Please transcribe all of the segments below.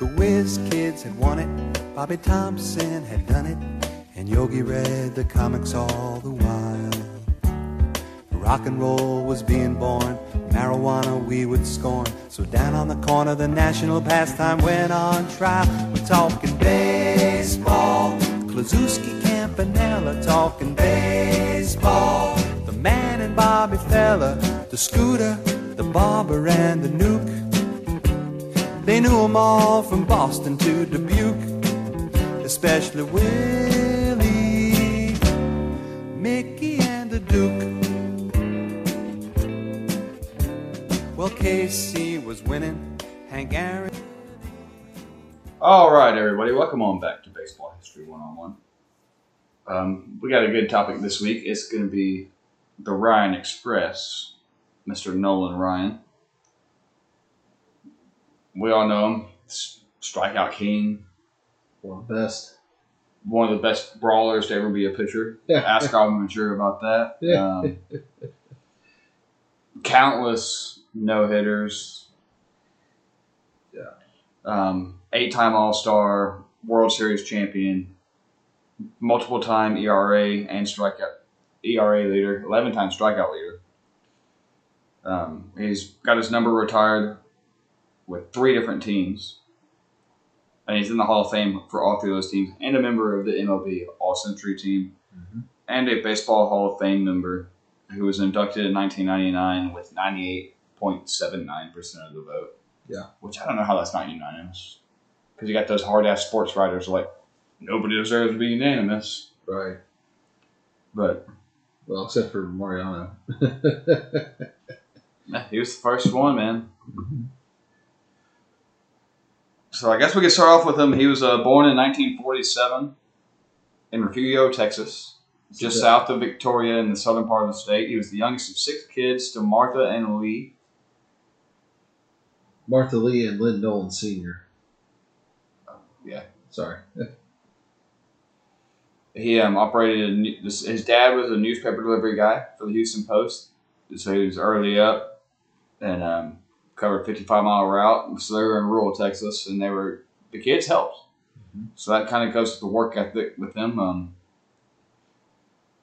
The Whiz Kids had won it, Bobby Thomson had done it, and Yogi read the comics all the while. Rock and roll was being born, marijuana we would scorn. So down on the corner, the national pastime went on trial. We're talking baseball, Kluszewski, Campanella, talking baseball. The man and Bobby Feller, the scooter, the barber, and the Newk. They knew 'em all from Boston to Dubuque, especially Willie, Mickey, and the Duke. Well, Casey was winning, Hank Aaron. All right, everybody, welcome on back to Baseball History One on One. Um, we got a good topic this week. It's going to be the Ryan Express, Mr. Nolan Ryan. We all know him, strikeout king, One of the best. one of the best brawlers to ever be a pitcher. Yeah. Ask Alvin Ventura about that. Yeah. Um, countless no hitters. Yeah. Um, eight time All Star, World Series champion, multiple time ERA and strikeout ERA leader, eleven time strikeout leader. Um, he's got his number retired with three different teams. And he's in the Hall of Fame for all three of those teams, and a member of the MLB All Century team Mhm. and a Baseball Hall of Fame member who was inducted in 1999 with 98.79% of the vote. Yeah. Which I don't know how that's not unanimous. Because you got those hard ass sports writers like, nobody deserves to be unanimous. Right. But Well, except for Mariano. he was the first one, man. So I guess we could start off with him. He was uh, born in 1947 in Refugio, Texas, just south of Victoria in the southern part of the state. He was the youngest of six kids to Martha and Lee. Martha Lee and Lynn Nolan Sr. Yeah. Sorry. He um, operated. A, new- his dad was a newspaper delivery guy for the Houston Post, so he was early up and um, covered a fifty five mile route. So they were in rural Texas, and they were the kids helped. Mhm. So that kind of goes with the work ethic with them. Um,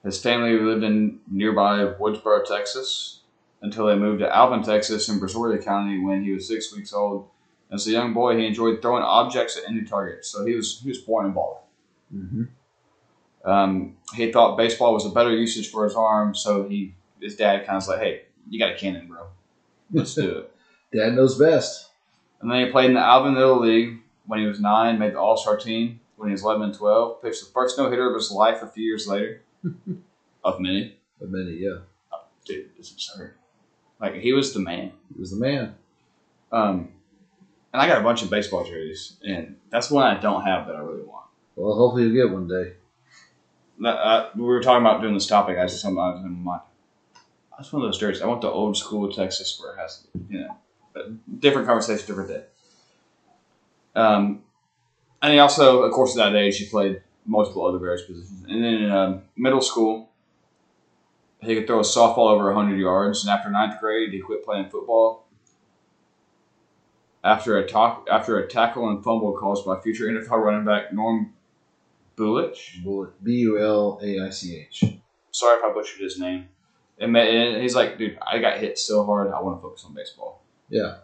his family lived in nearby Woodsboro, Texas, until they moved to Alvin, Texas, in Brazoria County when he was six weeks old. As a young boy, he enjoyed throwing objects at any target. So he was he was born a baller. Mm-hmm. Um, he thought baseball was a better usage for his arm, so he his dad kind of was like, "Hey, you got a cannon, bro. Let's do it." Dad knows best. And then he played in the Alvin Little League when he was nine, made the All Star team when he was eleven and twelve. Pitched the first no hitter of his life a few years later, of many. Of many, yeah. Dude, it's absurd. Like he was the man. He was the man. Um, and I got a bunch of baseball jerseys, and that's one I don't have that I really want. Well, hopefully you'll get one day. Uh, we were talking about doing this topic. I just something I was in my mind. That's one of those jerseys. I want the old school Texas where it has, you know, different conversation, different day. Um, and he also, of course, at that age, he played multiple other various positions. And then in um, middle school, he could throw a softball over 100 yards. And after ninth grade, he quit playing football. After a talk, after a tackle and fumble caused by future NFL running back Norm Bulaich. Bullet. B U L A I C H. sorry if I butchered his name. And he's like, dude, I got hit so hard. I want to focus on baseball. Yeah.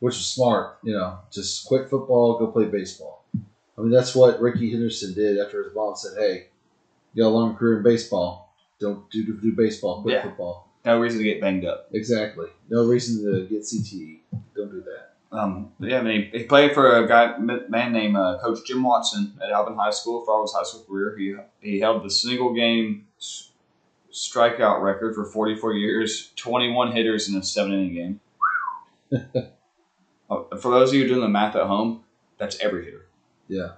Which is smart, you know. Just quit football, go play baseball. I mean, that's what Rickey Henderson did after his mom said, "Hey, you got a long career in baseball. Don't do do baseball. Quit Yeah. football." No reason to get banged up. Exactly. No reason to get CTE. Don't do that. Um, but yeah, I mean, he, played for a guy, man named uh, Coach Jim Watson at Alvin High School for all his high school career. He he held the single game s- strikeout record for 44 years, 21 hitters in a seven inning game. Uh, for those of you doing the math at home, that's every hitter. Yeah.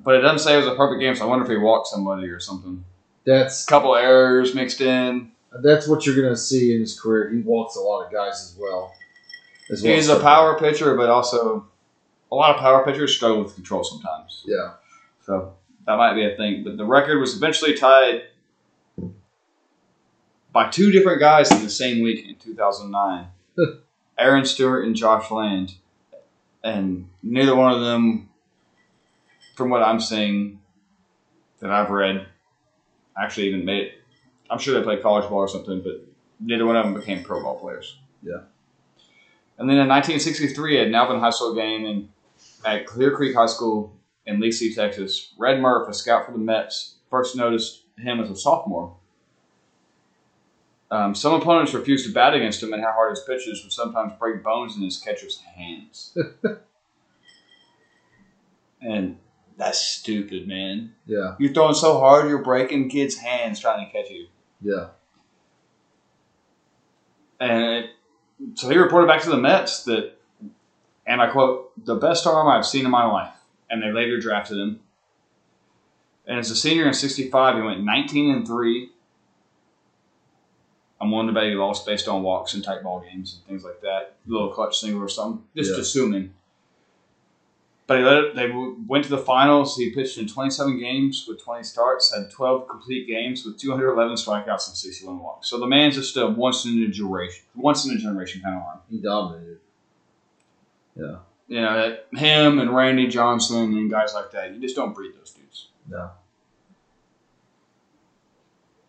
But it doesn't say it was a perfect game, so I wonder if he walked somebody or something. That's a couple errors mixed in. that's what you're gonna see in his career. He walks a lot of guys as well. As well He's as a power pitcher, but also a lot of power pitchers struggle with control sometimes. Yeah. So that might be a thing. But the record was eventually tied by two different guys in the same week in 2009 Aaron Stewart and Josh Land. and neither one of them, from what I'm seeing, that I've read, actually even made it. I'm sure they played college ball or something, but neither one of them became pro ball players. Yeah. And then in 1963, at an Alvin High School game in, at Clear Creek High School in Lee Texas, Red Murff, a scout for the Mets, first noticed him as a sophomore. Um, some opponents refused to bat against him, and how hard his pitches would sometimes break bones in his catcher's hands. and that's stupid, man. Yeah, You're throwing so hard, you're breaking kids' hands trying to catch you. yeah, And it, so he reported back to the Mets that, and I quote, the best arm I've seen in my life. And they later drafted him. And as a senior in 65, he went 19 and 3. I'm willing to bet he lost based on walks and tight ball games and things like that. A little clutch single or something. Just Yeah. assuming. But he let it, they went to the finals. He pitched in 27 games with 20 starts, had 12 complete games with 211 strikeouts and 61 walks. So the man's just a once in a generation, once in a generation kind of arm. he dominated. Yeah, You know, that him and Randy Johnson and guys like that, you just don't breed those dudes. no,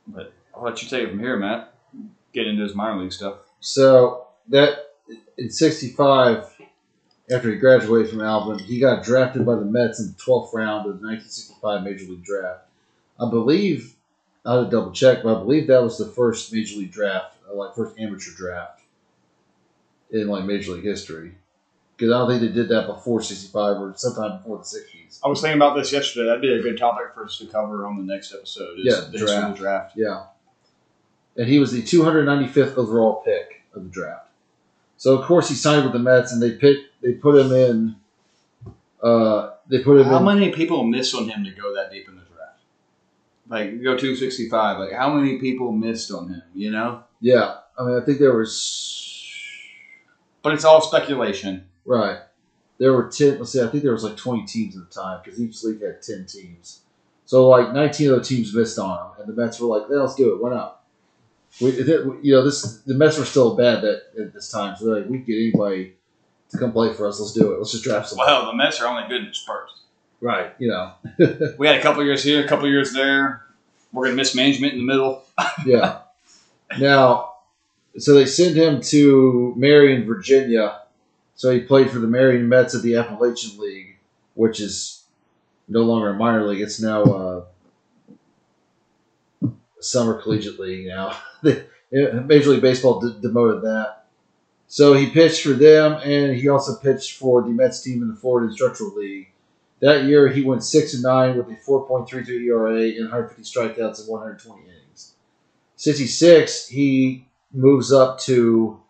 But I'll let you take it from here, Matt. Get into his minor league stuff. So that in '65, after he graduated from Alvin, he got drafted by the Mets in the 12th round of the 1965 Major League Draft. I believe I had to double check, but I believe that was the first Major League draft, uh, like first amateur draft in like Major League history. Because I don't think they did that before '65 or sometime before the '60s. I was thinking about this yesterday. That'd be a good topic for us to cover on the next episode. Is Yeah, the draft. the draft. Yeah. And he was the 295th overall pick of the draft. So of course he signed with the Mets, and they pick they put him in. Uh, they put him How in. many people missed on him to go that deep in the draft? Like go 265. Like how many people missed on him? You know, Yeah, I mean I think there was but it's all speculation. right. There were ten. Let's see, I think there was like 20 teams at the time because each league had 10 teams. So like 19 of the teams missed on him, and the Mets were like, "Yeah, "Let's do it. Why not?" We, you know, this the Mets were still bad that at this time, so they're like, "We can get anybody to come play for us. Let's do it. Let's just draft somebody." Well, the Mets are only good in spurts. Right. You know. We had a couple years here, a couple years there. We're gonna miss management in the middle. Yeah. Now, so they send him to Marion, Virginia. So he played for the Marion Mets of the Appalachian League, which is no longer a minor league. It's now uh, a summer collegiate league now. Major League Baseball de- demoted that. So he pitched for them, and he also pitched for the Mets team in the Florida Instructional League. That year, he went six and nine with a 4.32 ERA and 150 strikeouts in 120 innings. 66, he moves up to,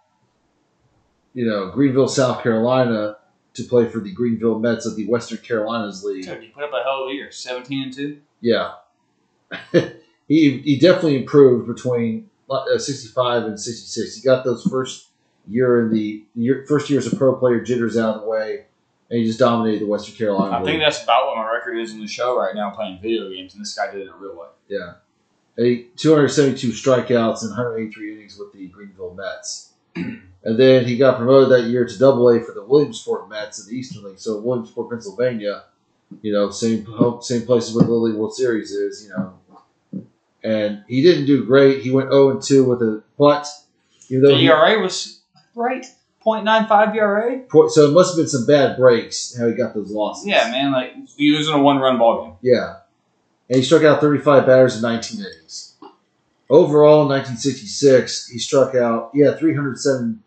you know, Greenville, South Carolina to play for the Greenville Mets of the Western Carolinas League. Dude, you put up a hell of a year, 17 and two. Yeah. he, he definitely improved between uh, 65 and 66. He got those first year in the year, first year as a pro player jitters out of the way, and he just dominated the Western Carolina I think that's about what my record is in the show right now, playing video games, and this guy did it in real life. Yeah. A 272 strikeouts and 183 innings with the Greenville Mets. and then he got promoted that year to double A for the Williamsport Mets in the Eastern League. So Williamsport, Pennsylvania, you know, same same places where the Little League World Series is, you know. And he didn't do great. He went 0 2 with a but even though The he, ERA was right, 0.95 ERA. so it must have been some bad breaks how he got those losses. Yeah, man, like you losing a one-run ball game. Yeah. And he struck out 35 batters in 19 innings. Overall, in 1966, he struck out, yeah, 307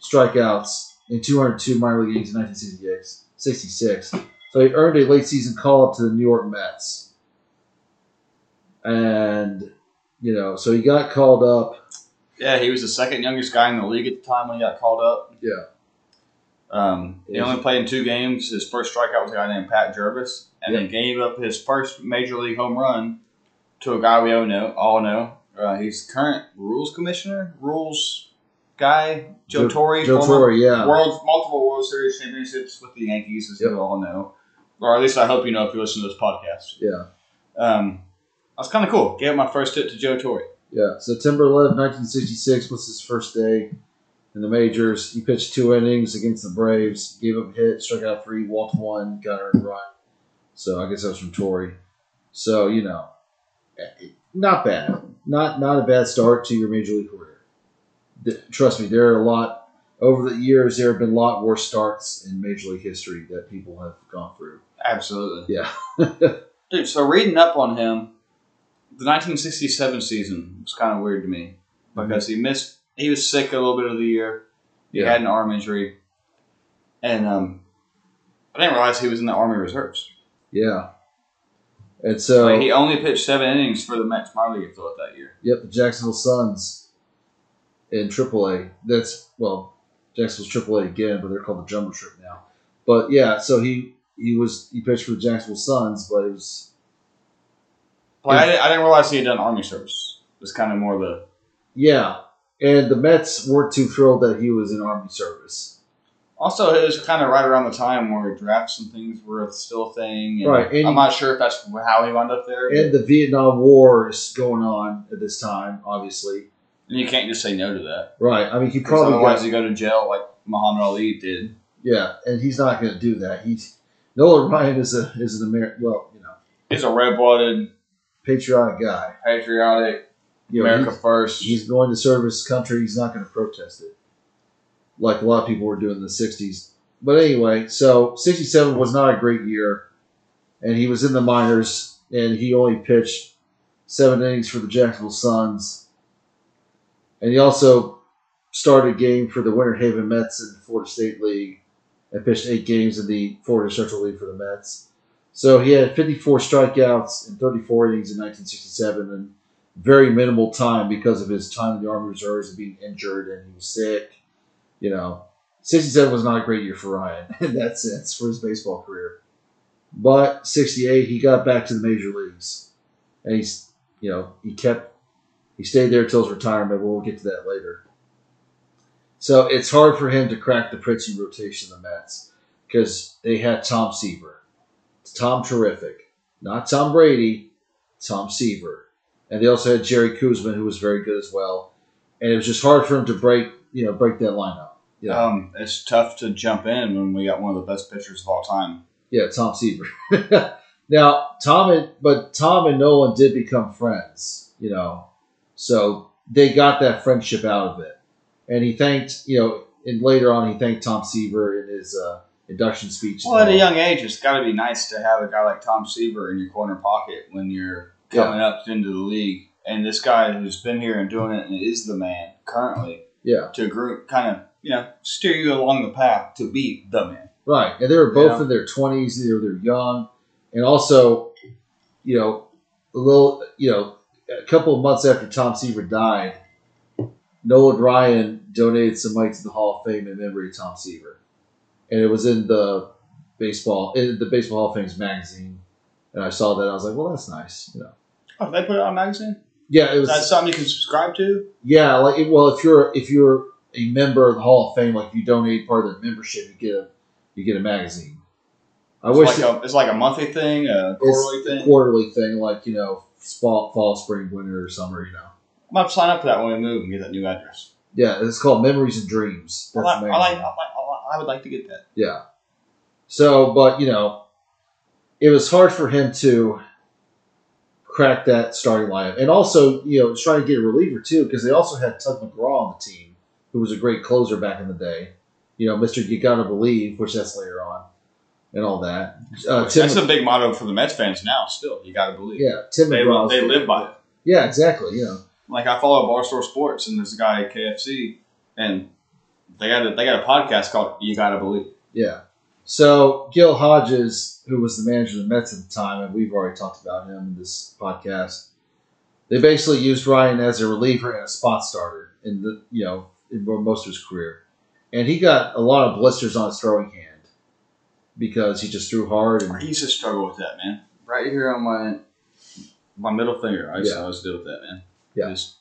strikeouts in 202 minor league games in 1966. So he earned a late season call up to the New York Mets. And, you know, so he got called up. Yeah, he was the second youngest guy in the league at the time when he got called up. Yeah. Um, he only played in two games. His first strikeout was a guy named Pat Jarvis, and then gave up his first major league home run to a guy we all know. All know. Uh, he's current rules commissioner, rules guy, Joe, Torre, Joe Torre, yeah. World multiple World Series championships with the Yankees, as Yep. you all know, or at least I hope you know if you listen to this podcast. Yeah. Um, that's kind of cool. Gave my first hit to Joe Torre. Yeah, September 11, 1966 was his first day. in the majors. He pitched two innings against the Braves, gave up a hit, struck out three, walked one, got earned run. So I guess that was from Torre. So you know, eh, not bad. Not not a bad start to your major league career. Trust me, there are a lot over the years. There have been a lot worse starts in major league history that people have gone through. Absolutely. Yeah. Dude, so reading up on him, the 1967 season was kind of weird to me because he missed. He was sick a little bit of the year. He Yeah. had an arm injury, and um, I didn't realize he was in the Army Reserves. Yeah. And so, Like, he only pitched seven innings for the Mets minor league affiliate that year. yep, the Jacksonville Suns in AAA. That's well, Jacksonville's AAA again, but they're called the Jumbo Shrimp now. But yeah, so he he was he pitched for the Jacksonville Suns, but it was Like, I, didn't, I didn't realize he had done Army service. It was kind of more the yeah. And the Mets weren't too thrilled that he was in Army service. Also, it was kind of right around the time where drafts and things were still a thing. And Right, and- I'm not sure if that's how he wound up there. And the Vietnam War is going on at this time, obviously. and you can't just say no to that. Right. I mean, he probably otherwise, got, you go to jail like Muhammad Ali did. yeah, and he's not going to do that. He's Nolan Ryan is a is an American, well, you know, He's a red blooded, patriotic guy. patriotic, You know, America he's- first. he's going to serve his country. He's not going to protest it, like a lot of people were doing in the '60s. But anyway, so '67 was not a great year, and he was in the minors, and he only pitched seven innings for the Jacksonville Suns, and he also started a game for the Winter Haven Mets in the Florida State League, and pitched eight games in the Florida Central League for the Mets. So he had 54 strikeouts in 34 innings in 1967, and very minimal time because of his time in the Army Reserves and being injured and he was sick. You know, 67 was not a great year for Ryan in that sense for his baseball career. But 68, he got back to the major leagues. And he's, you know, he kept, he stayed there till his retirement. We'll get to that later. So it's hard for him to crack the Pritchie rotation of the Mets because they had Tom Seaver. Tom Terrific. Not Tom Brady, Tom Seaver and they also had Jerry Koosman, who was very good as well. And it was just hard for him to break, you know, break that lineup. Yeah, Um, it's tough to jump in when we got one of the best pitchers of all time. yeah, Tom Seaver. now Tom and but Tom and Nolan did become friends, you know, so they got that friendship out of it. And he thanked, you know, and later on he thanked Tom Seaver in his uh, induction speech. Well, at a young age, it's got to be nice to have a guy like Tom Seaver in your corner pocket when you're Yeah. coming up into the league. And this guy who's been here and doing it and is the man currently yeah, to group kind of you know steer you along the path to be the man. Right, and they were both Yeah. in their twenties. They were they're young, and also, you know, a little, you know, a couple of months after Tom Seaver died, Nolan Ryan donated some money to the Hall of Fame in memory of Tom Seaver, and it was in the baseball in the Baseball Hall of Fame's magazine. And I saw that I was like, well, that's nice, you know. Oh, they put it on a magazine? Yeah, it was. that something you can subscribe to? Yeah, like well, if you're if you're a member of the Hall of Fame, like if you donate part of their membership, you get a you get a magazine. I It's wish like it- a, it's like a monthly thing, a quarterly thing. quarterly thing, like you know, fall, fall, spring, winter, or summer. You know, I'm to sign up for that when we move and get that new address. yeah, it's called Memories and Dreams. I That's like, I, like, I, like, I would like to get that. yeah. So, but you know, it was hard for him to crack that starting lineup, and also you know, trying to get a reliever too, because they also had Tug McGraw on the team, who was a great closer back in the day. You know, Mister You Gotta Believe, which that's later on, and all that. Uh, Tim, That's a big motto for the Mets fans now. Still, you got to believe. yeah, Tim They, McGraw. they live by it. Yeah, exactly. Yeah. Like I follow Barstool Sports, and there's a guy at KFC, and they got a, they got a podcast called "You Gotta Believe." Yeah. So Gil Hodges, who was the manager of the Mets at the time, and we've already talked about him in this podcast. They basically used Ryan as a reliever and a spot starter in the you know in most of his career, and he got a lot of blisters on his throwing hand because he just threw hard I and used to struggle with that, man. Right here on my my middle finger, I used to always deal with that, man. Yeah. Just-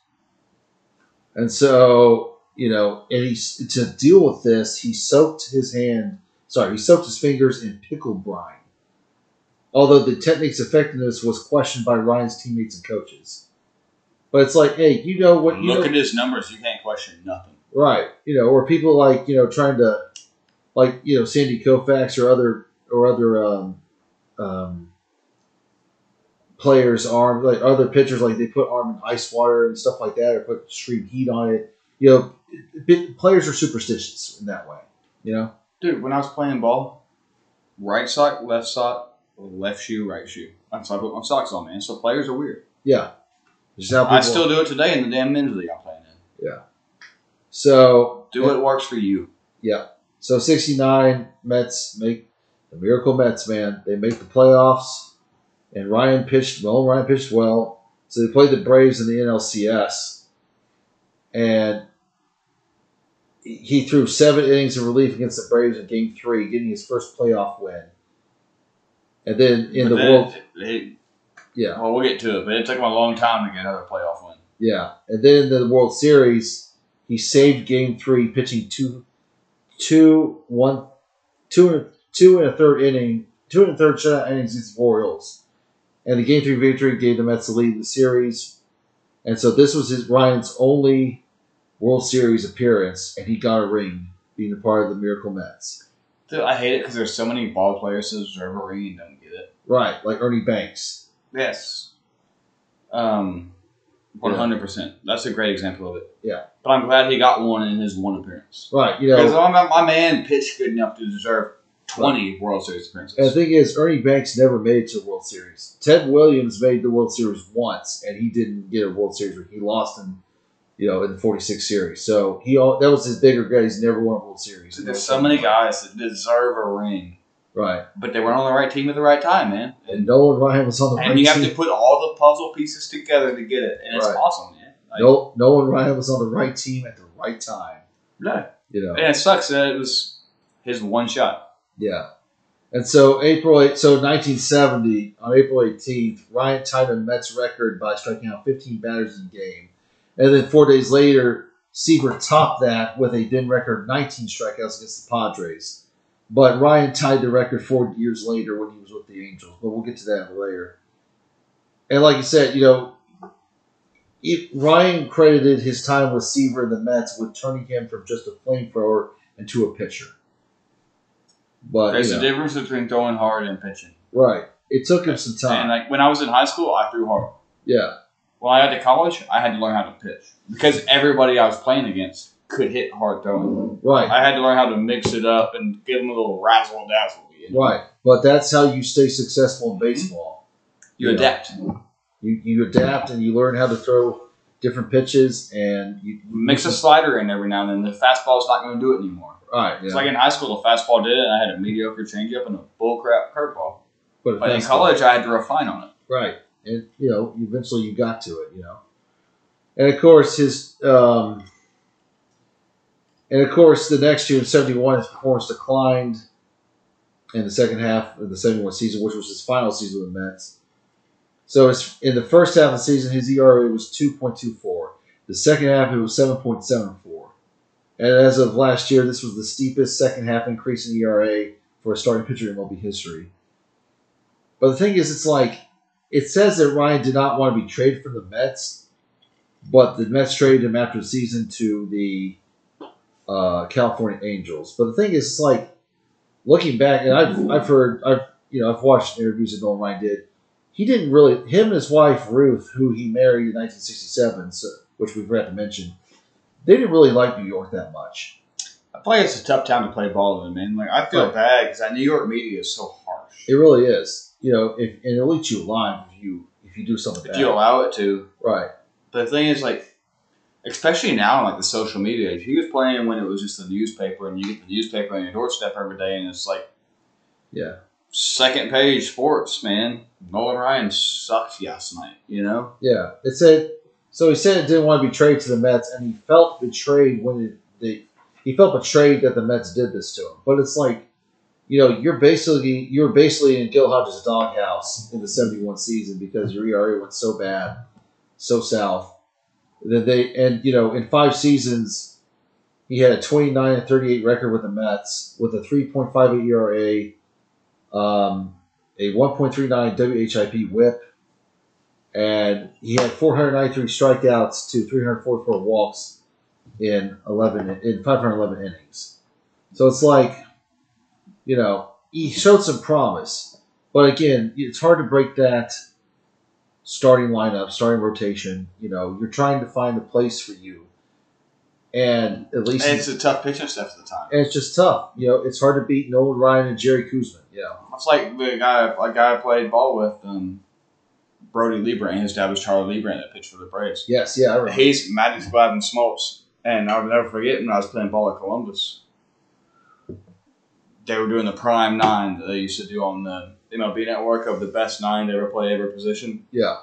and so you know and he to deal with this he soaked his hand sorry he soaked his fingers in pickle brine. Although the technique's effectiveness was questioned by Ryan's teammates and coaches. But it's like, hey, you know what? You look know, at his numbers. You can't question nothing. Right. You know, or people like you know trying to, like you know Sandy Koufax or other or other um, um, players arm like other pitchers like they put arm in ice water and stuff like that or put extreme heat on it. You know, bit- players are superstitious in that way. You know. Dude, when I was playing ball, right sock, left sock, left shoe, right shoe. That's how I put my socks on, man. So players are weird. Yeah. Just how I still do it today in the damn men's league I'm playing in. Yeah. So Do what works for you. Yeah. So 69 Mets make the miracle Mets, man. They make the playoffs, and Ryan pitched well. Ryan pitched well. So they played the Braves in the NLCS, and he threw seven innings of relief against the Braves in Game Three, getting his first playoff win. And then in But the then World, it- it- yeah, well, we'll get to it, but it took him a long time to get another playoff win. Yeah, and then in the World Series, he saved Game Three, pitching two, two, one, two and two and a third inning, two and a third shutout innings against the Orioles, and the Game Three victory gave the Mets the lead in the series, and so this was his Ryan's only World Series appearance, and he got a ring, being a part of the Miracle Mets. Dude, I hate it because there's so many ball players that deserve a ring and don't get it. Right, like Ernie Banks. Yes. Um, one hundred percent. That's a great example of it. Yeah. But I'm glad he got one in his one appearance. Right, you Because know. my, my man pitched good enough to deserve twenty World Series appearances. And the thing is, Ernie Banks never made it to the World Series. Ted Williams made the World Series once, and he didn't get a World Series. ring. He lost in, you know, in the '46 series. So he all, that was his big regret. He's never won a World Series. There's so many guys that deserve a ring, right? but they weren't on the right team at the right time, man. And Nolan Ryan was on the And right you have team. to put all the puzzle pieces together to get it, and it's Right. awesome, man. Like, no, Nolan Ryan was on the right team at the right time. no. You know, And it sucks that it was his one shot. yeah. And so April, so 1970 on April 18th, Ryan tied the Mets record by striking out 15 batters in a game, and then four days later, Seaver topped that with a then record 19 strikeouts against the Padres. But Ryan tied the record four years later when he was with the Angels. But we'll get to that later. And like you said, you know, it, Ryan credited his time with Seaver and the Mets with turning him from just a flamethrower into a pitcher. But There's you a difference between throwing hard and pitching. right, it took him some time. And like when I was in high school, I threw hard. yeah, When I got to college, I had to learn how to pitch because everybody I was playing against could hit hard throwing. right, I had to learn how to mix it up and give them a little razzle dazzle. You, know? right. But that's how you stay successful in baseball. you Yeah. adapt. You you adapt and you learn how to throw different pitches and you Mix a slider in every now and then. The fastball's not going to do it anymore. Right, yeah. It's like in high school, the fastball did it. and I had a mediocre changeup and a bullcrap curveball. but But in college, I had to refine on it. right? And you know, eventually you got to it, you know. And of course, his um, and of course, the next year in '71, his performance declined in the second half of the '71 season, which was his final season with the Mets. So in the first half of the season, his ERA was 2.24. The second half, it was 7.74. And as of last year, this was the steepest second half increase in ERA for a starting pitcher in MLB history. But the thing is, it's like it says that Ryan did not want to be traded from the Mets, but the Mets traded him after the season to the uh, California Angels. But the thing is, it's like looking back, and I've I've heard I've you know I've watched interviews that Nolan Ryan did. He didn't really him and his wife Ruth, who he married in 1967, so, which we forgot to mention. They didn't really like New York that much. I play it's a tough time to play ball in, man. Like I feel Right. bad because that New York media is so harsh. It really is. You know, if and it'll eat you alive if you if you do something If bad. you allow it to, right. But the thing is, like, especially now, like the social media, if he was playing when it was just the newspaper and you get the newspaper on your doorstep every day and it's like Yeah. second page sports, man. Nolan Ryan sucked last night, you know? Yeah, it said. So he said it didn't want to be traded to the Mets, and he felt betrayed when it, they. He felt betrayed that the Mets did this to him. But it's like, you know, you're basically you're basically in Gil Hodges' doghouse in the '71 season because your ERA went so bad, so south that they and you know in five seasons he had a 29 and 38 record with the Mets with a 3.58 ERA, um, a 1.39 WHIP WHIP and he had 493 strikeouts to 344 walks in eleven in five hundred eleven innings. So it's like, you know, he showed some promise, but again, it's hard to break that starting lineup, starting rotation. You know, you're trying to find a place for you, and at least And it's a tough pitching staff at the time. and it's just tough. You know, it's hard to beat Nolan Ryan and Jerry Koosman. You know, It's like the guy, a guy I played ball with, um, Brody Leibrandt. His dad was Charlie Leibrandt that pitched for the Braves. yes, yeah, I remember. He's Maddux Glad and Smoltz. And I'll never forget when I was playing ball at Columbus. They were doing the prime nine that they used to do on the MLB network of the best nine to ever play every position. Yeah,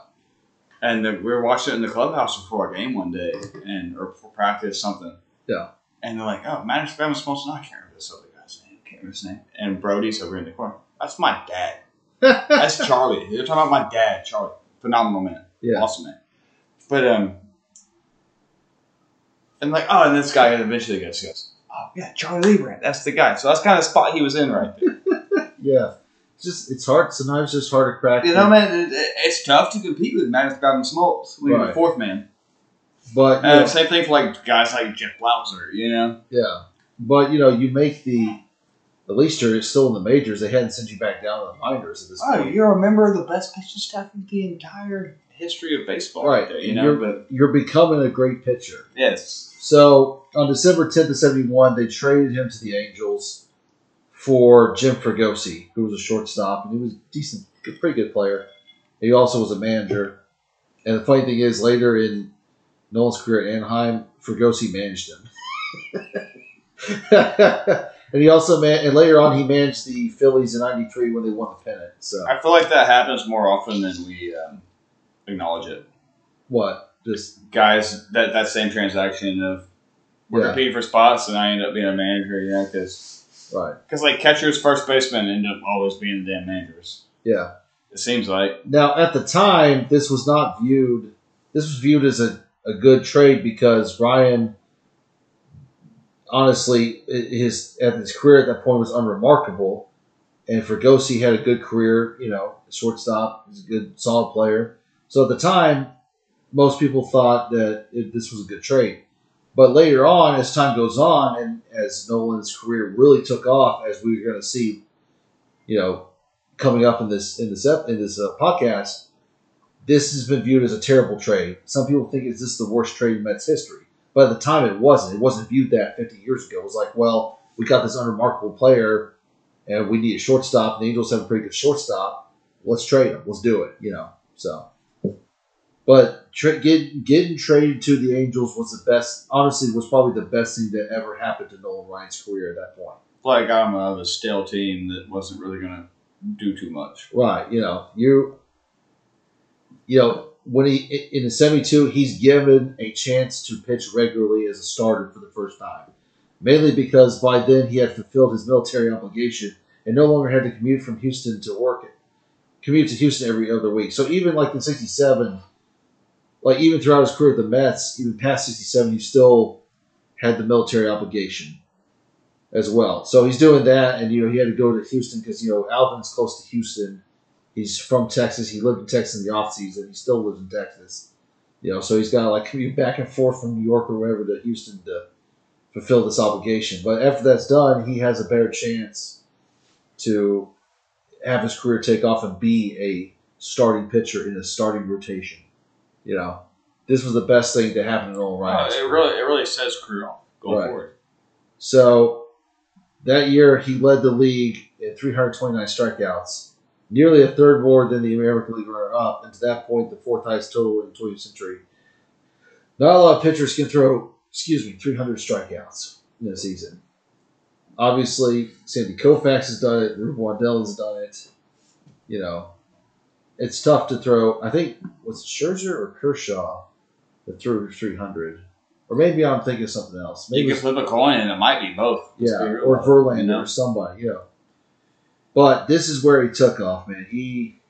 And then we were watching it in the clubhouse before a game one day, and or for practice something. Yeah. And they're like, "Oh, Glad and Smoltz." And I can't remember this other guy's name. Can't remember his name. And Brody's over in the corner. That's my dad. That's Charlie. They're talking about my dad, Charlie. Phenomenal man. yeah, Awesome man. But um and like oh and this guy eventually gets goes, Oh yeah, Charlie Leibrandt, that's the guy. So that's kind of the spot he was in right there. yeah. It's just it's hard. Sometimes it's just hard to crack. you know, man, it, it- it's tough to compete with Madison Garden Smoltz when you're Right. the fourth man. But know, same thing for like guys like Jeff Blauser, you know? yeah, but you know, you make the at least you're still in the majors. They hadn't sent you back down to the minors at this Oh, point. you're a member of the best pitching staff of the entire history of baseball Right. there, you And know? you're- But You're becoming a great pitcher. yes. So on December 10th of 71, they traded him to the Angels for Jim Fregosi, who was a shortstop, and he was a decent, pretty good player. He also was a manager. And the funny thing is, later in Nolan's career at Anaheim, Fregosi managed him. and he also man, and later on he managed the Phillies in '93 when they won the pennant. So I feel like that happens more often than we um, acknowledge it. what? Just guys that that same transaction of we're Yeah. competing for spots and I end up being a manager, know, because right? because like catchers, first basemen end up always being the damn managers. Yeah. It seems like Now, at the time, this was not viewed. This was viewed as a, a good trade because Ryan, honestly, his at his career at that point was unremarkable, and for Fregosi had a good career. You know, shortstop, he's a good, solid player. So at the time, most people thought that it, this was a good trade. But later on, as time goes on, and as Nolan's career really took off, as we are going to see, you know, coming up in this in this in this uh, podcast, this has been viewed as a terrible trade. Some people think it's this the worst trade in Mets history, but at the time it wasn't. It wasn't viewed that 50 years ago. It was like, well, we got this unremarkable player, and we need a shortstop. The Angels have a pretty good shortstop. Let's trade him. Let's do it. You know. So, but tra- get, getting traded to the Angels was the best. Honestly, was probably the best thing that ever happened to Nolan Ryan's career at that point. like I'm out of a stale team that wasn't really gonna do too much. Right. You know, you, you know, when he in the seventy-two, he's given a chance to pitch regularly as a starter for the first time, mainly because by then he had fulfilled his military obligation and no longer had to commute from Houston to work. Commute to Houston every other week. So even like in '67, like even throughout his career at the Mets, even past '67, he still had the military obligation as well. So he's doing that, and you know he had to go to Houston because you know Alvin's close to Houston. He's from Texas. He lived in Texas in the off season. He still lives in Texas. You know, so he's got to like commute back and forth from New York or wherever to Houston to fulfill this obligation. But after that's done, he has a better chance to have his career take off and be a starting pitcher in a starting rotation. You know, this was the best thing to happen to Nolan Ryan. Oh, it really, it really says career going Right. forward. So that year, he led the league in 329 strikeouts, nearly a third more than the American League runner-up, and to that point, the fourth highest total in the 20th century. Not a lot of pitchers can throw, excuse me, 300 strikeouts in a season. Obviously, Sandy Koufax has done it. Ruben Waddell has done it. You know, it's tough to throw. I think was it Scherzer or Kershaw that threw 300, or maybe I'm thinking of something else. Maybe You can flip a coin and it might be both. Yeah, or Verlander you know? or somebody, you know. But this is where he took off, man. He,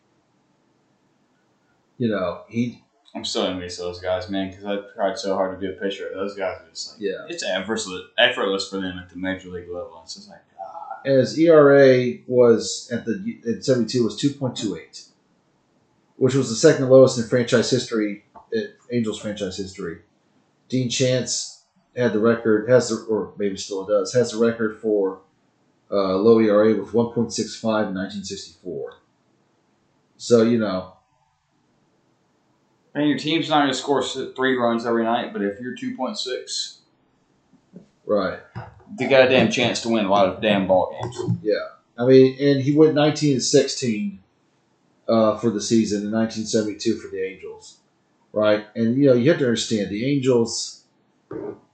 you know, he, I'm still envious of those guys, man, because I tried so hard to be a pitcher. Those guys are just like, yeah. it's effortless, effortless for them at the major league level. It's just like, ah. And his ERA was at the at seventy two was two point two eight, which was the second lowest in franchise history, Angels franchise history. Dean Chance had the record has the or maybe still does has the record for uh, low ERA with 1.65 in 1964. So you know, And your team's not going to score three runs every night, but if you're 2.6, right? They got a damn chance to win a lot of damn ball games. Yeah. I mean, and he went 19 and 16 uh, for the season in 1972 for the Angels, right? And you know, you have to understand the Angels,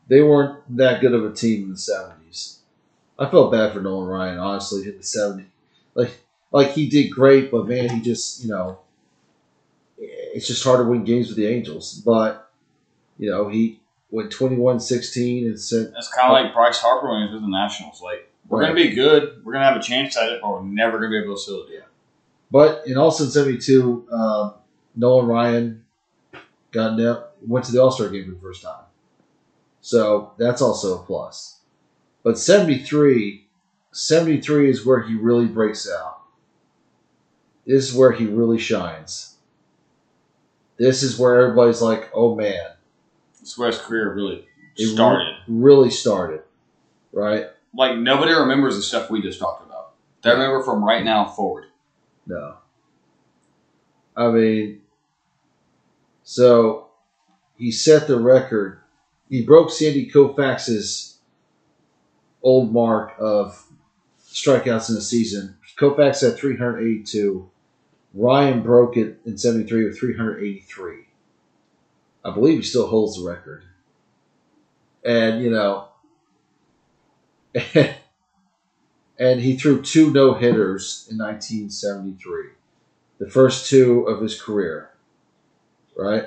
they weren't that good of a team in the 70s. I felt bad for Nolan Ryan, honestly, in the 70s. Like, like he did great, but man, he just, you know, it's just hard to win games with the Angels. But, you know, he went 21 16 and sent, That's kind of like Bryce Harper when he was with the Nationals. Like, we're going to be good, we're going to have a chance at it, but we're never going to be able to seal the deal. But in All in '72, um, Nolan Ryan got ne- went to the All Star game for the first time, so that's also a plus. But '73, '73 is where he really breaks out. This is where he really shines. This is where everybody's like, "Oh man, That's where his career really started. really started." Right? Like, nobody remembers the stuff we just talked about. They remember from right now forward. No. I mean, so he set the record. He broke Sandy Koufax's old mark of strikeouts in a season. Koufax had 382. Ryan broke it in 73 with 383. I believe he still holds the record. And, you know, and he threw two no hitters in 1973, the first two of his career, right?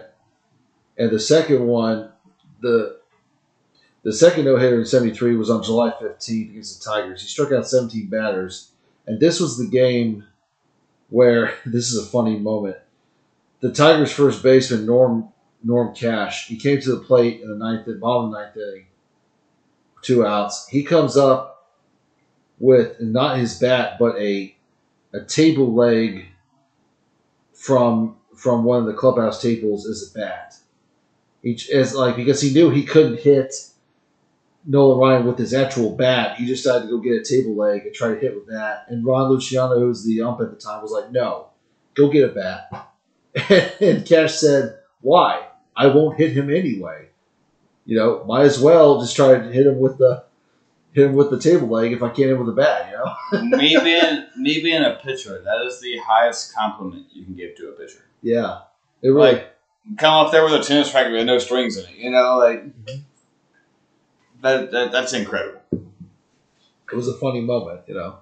And the second one, the the second no hitter in 73 was on July 15th against the Tigers. He struck out 17 batters, and this was the game where this is a funny moment. The Tigers' first baseman Norm Norm Cash, he came to the plate in the ninth, bottom of the ninth inning, two outs. He comes up with not his bat, but a a table leg from from one of the clubhouse tables as a bat. Each as like because he knew he couldn't hit Nolan Ryan with his actual bat, he just decided to go get a table leg and try to hit with that. And Ron Luciano, who was the ump at the time, was like, "No, go get a bat." and Cash said, "Why? I won't hit him anyway. You know, might as well just try to hit him with the." Hit him with the table leg if I can't hit him with a bat, you know? me being me being a pitcher, that is the highest compliment you can give to a pitcher. Yeah. It really Like, come up there with a tennis racket with no strings in it, you know, like that, that that's incredible. it was a funny moment, you know.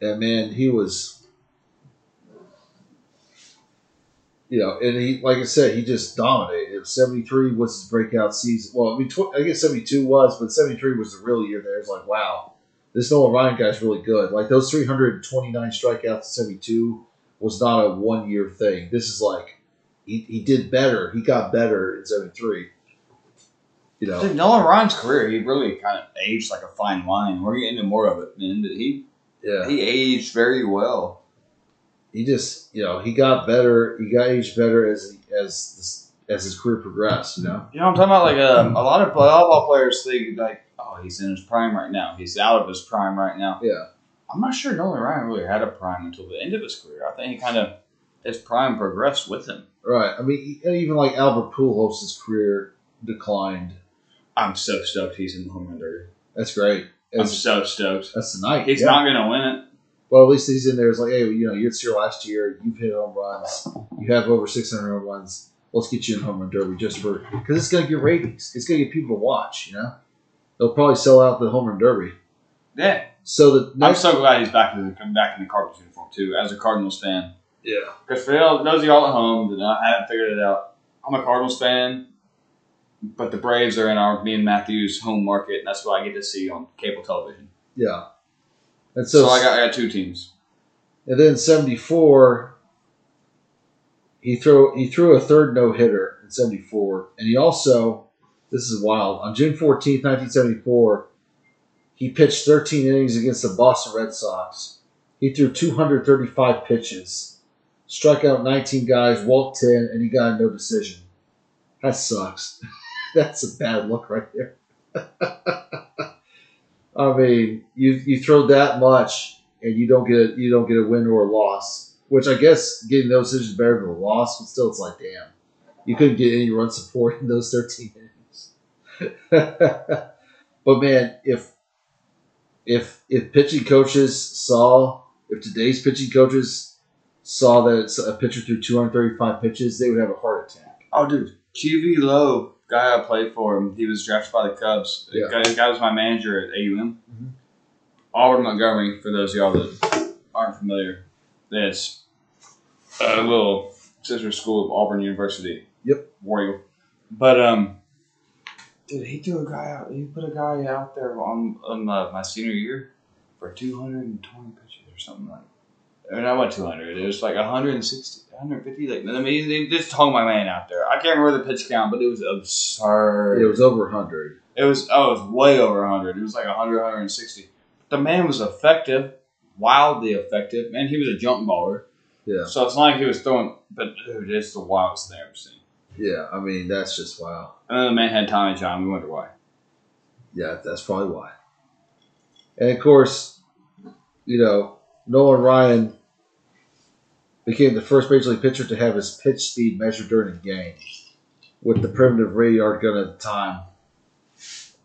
And man, he was you know, and he like I said, he just dominated. it Seventy three was his breakout season. Well, I mean, tw- I guess seventy two was, but seventy three was the real year. There, it's like, wow, this Nolan Ryan guy's really good. Like those three hundred twenty nine strikeouts in seventy two was not a one year thing. This is like he, he did better. He got better in seventy three. You know, Dude, Nolan Ryan's career, he really kind of aged like a fine wine. We're getting into more of it, man. But he yeah. he aged very well. He just you know he got better he got aged better as as as his career progressed you know You know, what I'm talking about like um, a lot of volleyball players think like, oh, he's in his prime right now. He's out of his prime right now. yeah I'm not sure Nolan Ryan really had a prime until the end of his career. I think he kind of his prime progressed with him. right i mean even like albert pujols' career declined I'm so stoked he's in the home run derby. that's great I'm so stoked. that's tonight He's yeah. not going to win it. Well at least he's in there. It's like hey you know it's your last year. You've hit home runs. You have over 600 home runs. Let's get you in home run derby just for because it's going to get ratings. It's going to get people to watch you know? They'll probably sell out the home run derby. Yeah, so the I'm so glad he's back in the back in the Cardinals uniform too. As a Cardinals fan, yeah. Because for y'all- those of y'all at home that haven't figured it out, I'm a Cardinals fan, but the Braves are in our me and Matthew's home market, and that's what I get to see on cable television. yeah and So, so, I got I got two teams. And then seventy four, he threw he threw a third no hitter in seventy four, and he also this is wild on June fourteenth, nineteen seventy four. He pitched thirteen innings against the Boston Red Sox. He threw two hundred thirty five pitches, struck out nineteen guys, walked ten, and he got a no decision. That sucks. That's a bad look right there. I mean, you you throw that much and you don't get a, you don't get a win or a loss, which I guess getting those decisions better than a loss, but still, it's like damn, you couldn't get any run support in those thirteen innings. but man, if if if pitching coaches saw if today's pitching coaches saw that it's a pitcher threw 235 pitches, they would have a heart attack. Oh, dude, QV Lowe, guy I played for him, he was drafted by the Cubs. The guy, the guy was my manager at AUM. Mhm. Auburn Montgomery, for those of y'all that aren't familiar, that's a little sister school of Auburn University. Yep. War Eagle. But um, dude, he threw a guy out. He put a guy out there on on uh, my senior year for 220 pitches or something like. I mean, I went 200. It was like 160, 150. Like, I mean, they just hung my man out there. I can't remember the pitch count, but it was absurd. It was over 100. It was oh, it was way over 100. It was like 100, 160. The man was effective, wildly effective, and he was a jump baller. Yeah, So it's not like he was throwing, but dude, it's the wildest thing I've ever seen. yeah. I mean, that's just wow. And then the man had Tommy John. We wonder why. Yeah, that's probably why. And of course, you know, Nolan Ryan became the first major league pitcher to have his pitch speed measured during a game with the primitive radar gun at the time.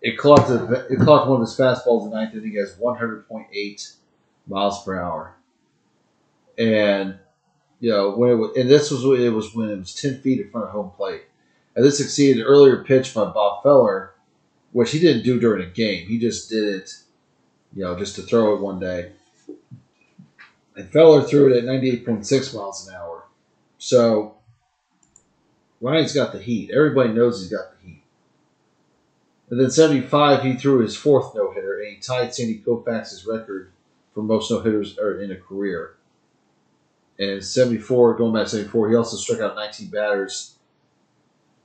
It clocked, a, it clocked one of his fastballs in the ninth inning as 100.8 miles per hour. And, you know, when it was, and this was it was when it was 10 feet in front of home plate. And this exceeded an earlier pitch by Bob Feller, which he didn't do during a game. He just did it, you know, just to throw it one day. And Feller threw it at 98.6 miles an hour. So Ryan's got the heat. Everybody knows he's got the heat. And then 75, he threw his fourth no hitter, and he tied Sandy Koufax's record for most no hitters in a career. And 74, going back to 74, he also struck out 19 batters,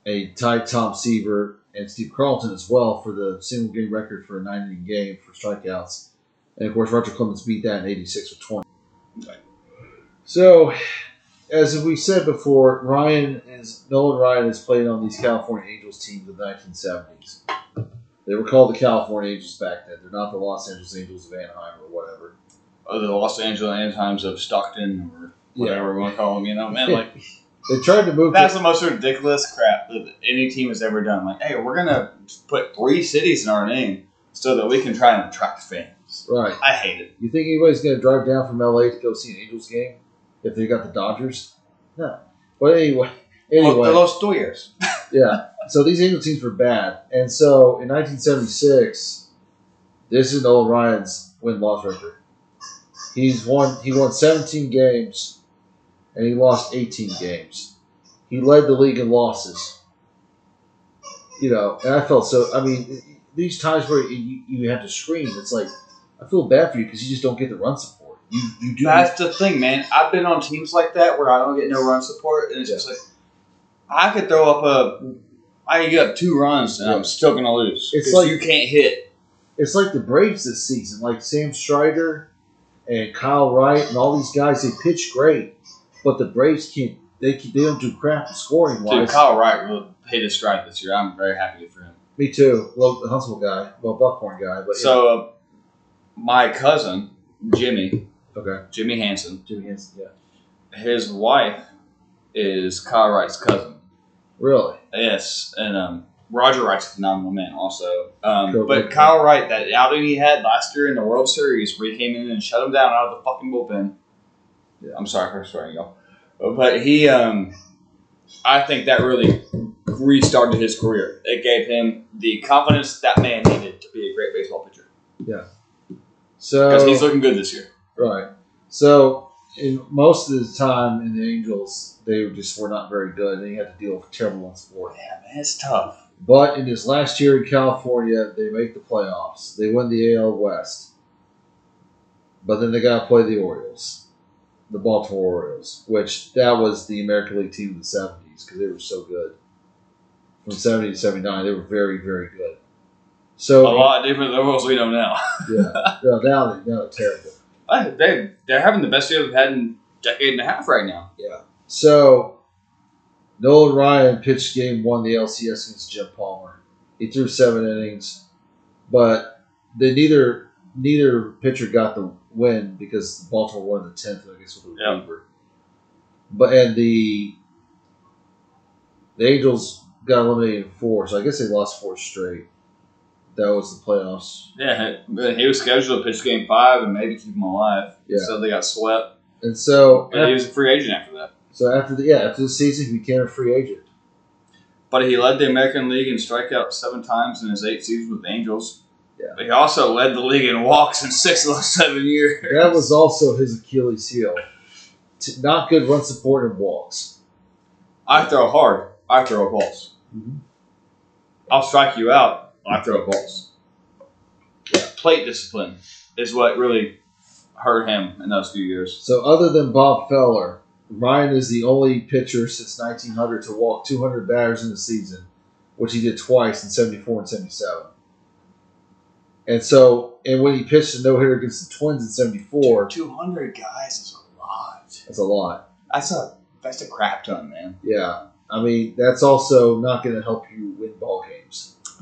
and he tied Tom Seaver and Steve Carlton as well for the single game record for a nine inning game for strikeouts. And of course, Roger Clemens beat that in 86 with 20. So, as we said before, Ryan is Nolan Ryan has played on these California Angels teams in the 1970s. They were called the California Angels back then. They're not the Los Angeles Angels of Anaheim or whatever. Or the Los Angeles Anaheim of Stockton or whatever we want to call them. You know, man, like They tried to move. that's the most ridiculous crap that any team has ever done. Like, hey, we're gonna put three cities in our name so that we can try and attract fans. right. I hate it. You think anybody's going to drive down from LA to go see an Angels game if they got the Dodgers? No. But anyway, anyway. Well, the Los Tuyers. Yeah. So these Angel teams were bad. And so in 1976, this is Nolan Ryan's win loss record. He's won he won 17 games and he lost 18 games. He led the league in losses. You know, and I felt so I mean these times where you, you have to scream, it's like I feel bad for you because you just don't get the run support. You you do That's the thing, man. I've been on teams like that where I don't get no run support, and it's just like I could throw up a. I could get up two runs and Yeah. I'm still gonna lose. It's like- you can't hit. it's like the Braves this season, like Sam Strider and Kyle Wright and all these guys. They pitch great, but the Braves can't. They can, they don't do crap scoring Dude, wise. Kyle Wright really hit his stride this year. I'm very happy for him. Me too. Well, the Huntsville guy, well Buckhorn guy, but So, uh, my cousin Jimmy, yeah. Okay, Jimmy Hansen, Jimmy Hansen, yeah, his wife is Kyle Wright's cousin. really, Yes, and um, Roger Wright's a phenomenal man, also. Um, Cool. but Kyle Wright, that outing he had last year in the World Series, where he came in and shut him down out of the fucking bullpen. Yeah. I'm sorry for swearing, y'all, but he, um, I think that really restarted his career. It gave him the confidence that man needed to be a great baseball pitcher Yeah. so because he's looking good this year. Right. So in most of the time in the Angels, they just were not very good, and he had to deal with terrible run support. Yeah, man, it's tough. But in his last year in California, they make the playoffs. They win the AL West. But then they got to play the Orioles, the Baltimore Orioles, which that was the American League team of the 70s because they were so good. From 70 to 79, they were very, very good. So, A lot different than what we know now. yeah, yeah, now, they, now they're terrible. They they're having the best year they've had in a decade and a half right now. Yeah. So, Nolan Ryan pitched game one, the LCS against Jim Palmer. He threw seven innings, but they neither neither pitcher got the win because Baltimore won the tenth. I guess with a Yeah. reliever. But and the the Angels got eliminated in four, so I guess they lost four straight. That was the playoffs. Yeah, he he was scheduled to pitch game five and maybe keep him alive. Yeah. So they got swept. And so, But he was a free agent after that. so after the yeah after the season, he became a free agent. But he led the American League in strikeouts seven times in his eight seasons with the Angels. Yeah. But he also led the league in walks in six of those seven years. That was also his Achilles heel. Not good run support and walks. I throw hard. I throw balls. Mhm. I'll strike you out. I throw balls. Plate discipline is what really hurt him in those few years. So, other than Bob Feller, Ryan is the only pitcher since 1900 to walk 200 batters in a season, which he did twice in 74 and 77. And so, and when he pitched a no hitter against the Twins in 74, Two hundred guys is a lot. that's a lot. That's a that's a crap ton, man. Yeah. I mean, that's also not going to help you win ball games.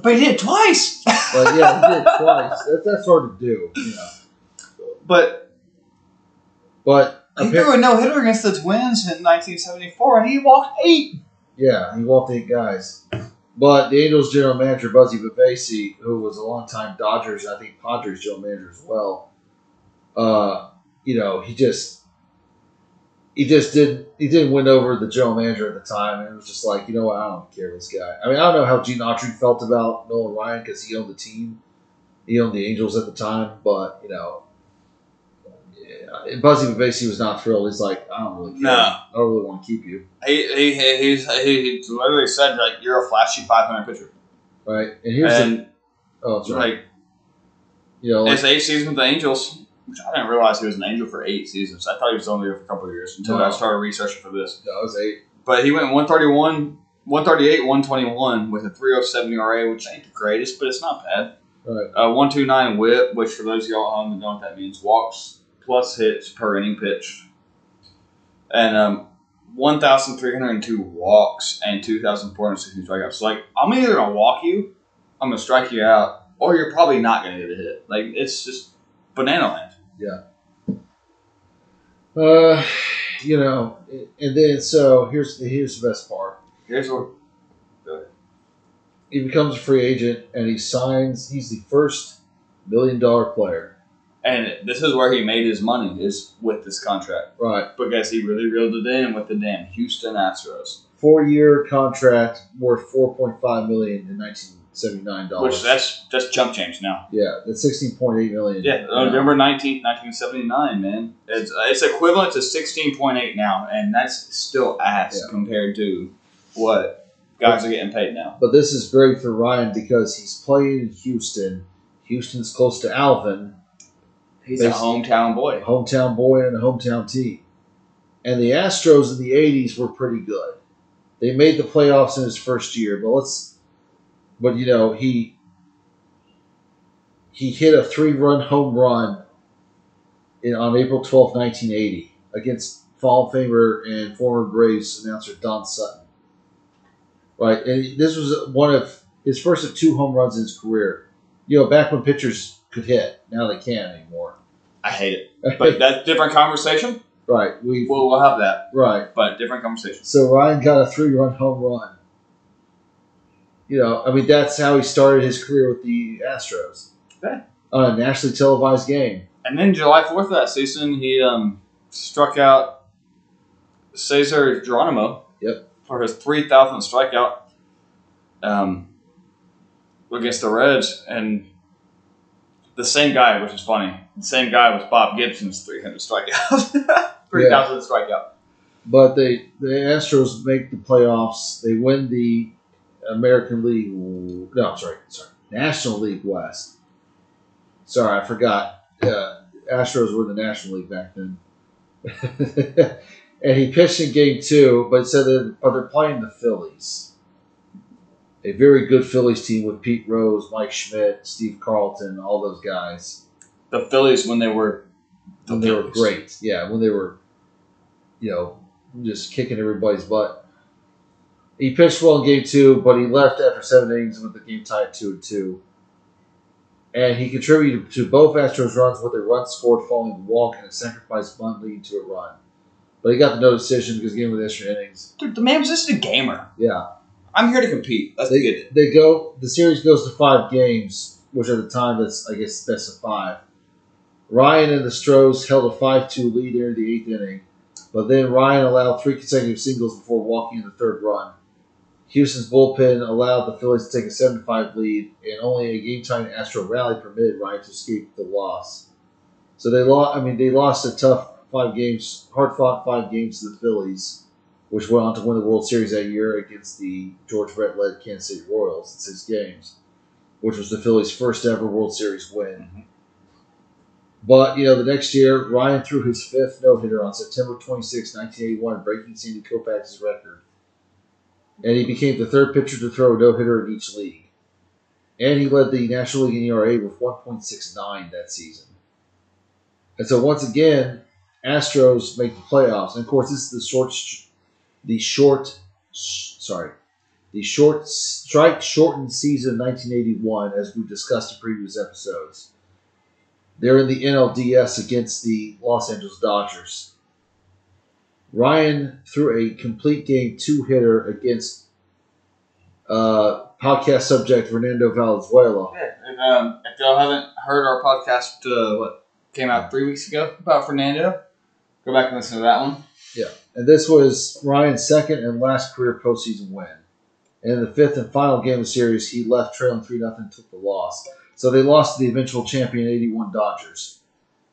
But he did it twice. But yeah, he did it twice. That, that's hard to do, you know. But But he threw a no hitter against the Twins in 1974, and he walked eight. Yeah, he walked eight guys. But the Angels general manager Buzzie Bavasi, who was a longtime Dodgers, I think Padres general manager as well, uh, you know, he just he just did he didn't win over the general manager at the time, and it was just like, you know what, I don't care this guy. I mean, I don't know how Gene Autry felt about Nolan Ryan because he owned the team, he owned the Angels at the time, but you know. yeah, Buzzie Bavasi was not thrilled. He's like, I don't really care. No. I don't really want to keep you. He he he he's, he, he literally said like you're a flashy 500 pitcher, Right. And here's the Oh, right. like You know, like, his eight seasons with the Angels, which I didn't realize he was an Angel for eight seasons. I thought he was only there for a couple of years until No. I started researching for this. No, that was eight. But he went 131, 138, 121 with a 307 ERA, which ain't the greatest, but it's not bad. Right. Uh, 129 whip, which for those of y'all at home that know what that means, walks plus hits per inning pitched. And um, 1,302 walks and 2,460 strikeouts. So, like, I'm either going to walk you, I'm going to strike you out, or you're probably not going to get a hit. Like, it's just banana land. Uh, you know, and then so here's here's the best part. Here's what He becomes a free agent and he signs. He's the first million dollar player. And this is where he made his money, is with this contract. Right. Because he really reeled it in with the damn Houston Astros. Four year contract worth four point five million in nineteen seventy nine dollars. Which that's that's chump change now. yeah, that's sixteen point eight million. Yeah, uh, November nineteenth, nineteen seventy nine, man. It's uh, it's equivalent to sixteen point eight now, and that's still ass Yeah. compared to what guys are getting paid now. But this is great for Ryan because he's playing in Houston. Houston's close to Alvin, He's a hometown boy. hometown boy and a hometown team. And the Astros in the '80s were pretty good. They made the playoffs in his first year, but let's, but you know he he hit a three-run home run in, on April twelfth, 1980, against Hall of Famer and former Braves announcer Don Sutton. Right, and this was one of his first of two home runs in his career. You know, back when pitchers could hit, now they can't anymore. I hate it, but that's different conversation. right, we We'll we'll have that, right. but different conversation. So Ryan got a three run home run. You know, I mean, that's how he started his career with the Astros. Okay. On a nationally televised game. And then July fourth of that season, he um, struck out Cesar Geronimo. Yep. For his three thousandth strikeout, um, against the Reds, and the same guy, which is funny. The same guy was Bob Gibson's three hundred strikeout, three thousandth strikeout. But they the Astros make the playoffs. They win the American League. No, sorry, sorry, National League West. Sorry, I forgot. Uh, Astros were in the National League back then. and he pitched in Game Two, but said that but they're playing the Phillies, a very good Phillies team with Pete Rose, Mike Schmidt, Steve Carlton, all those guys. The Phillies when they were the when they were great. Yeah, when they were, you know, just kicking everybody's butt. He pitched well in game two, but he left after seven innings with the game tied two and two. And he contributed to both Astros runs with a run scored following the walk and a sacrifice bunt leading to a run. But he got the no decision because the game with extra innings. Dude, the man was just a gamer. Yeah. I'm here to compete. Let's They, get it. they go the series goes to five games, which at the time that's I guess best of five. Ryan and the Stros held a five two lead in the eighth inning, but then Ryan allowed three consecutive singles before walking in the third run. Houston's bullpen allowed the Phillies to take a seven five lead, and only a game time Astro rally permitted Ryan to escape the loss. So they lost. I mean, they lost a tough five games, hard fought five games to the Phillies, which went on to win the World Series that year against the George Brett led Kansas City Royals in six games, which was the Phillies' first ever World Series win. Mhm. But, you know, the next year, Ryan threw his fifth no hitter on September 26, 1981, breaking Sandy Koufax's record. And he became the third pitcher to throw a no hitter in each league. And he led the National League in ERA with 1.69 that season. And so, once again, Astros make the playoffs. And of course, this is the short, the short, sorry, the short strike shortened season of 1981, as we discussed in previous episodes. They're in the NLDS against the Los Angeles Dodgers. Ryan threw a complete game two hitter against uh, podcast subject Fernando Valenzuela. Yeah, if, um, if y'all haven't heard our podcast, uh, what came out three weeks ago about Fernando, go back and listen to that one. Yeah, and this was Ryan's second and last career postseason win. And in the fifth and final game of the series, he left trailing 3 0 and took the loss. So they lost to the eventual champion 81 Dodgers.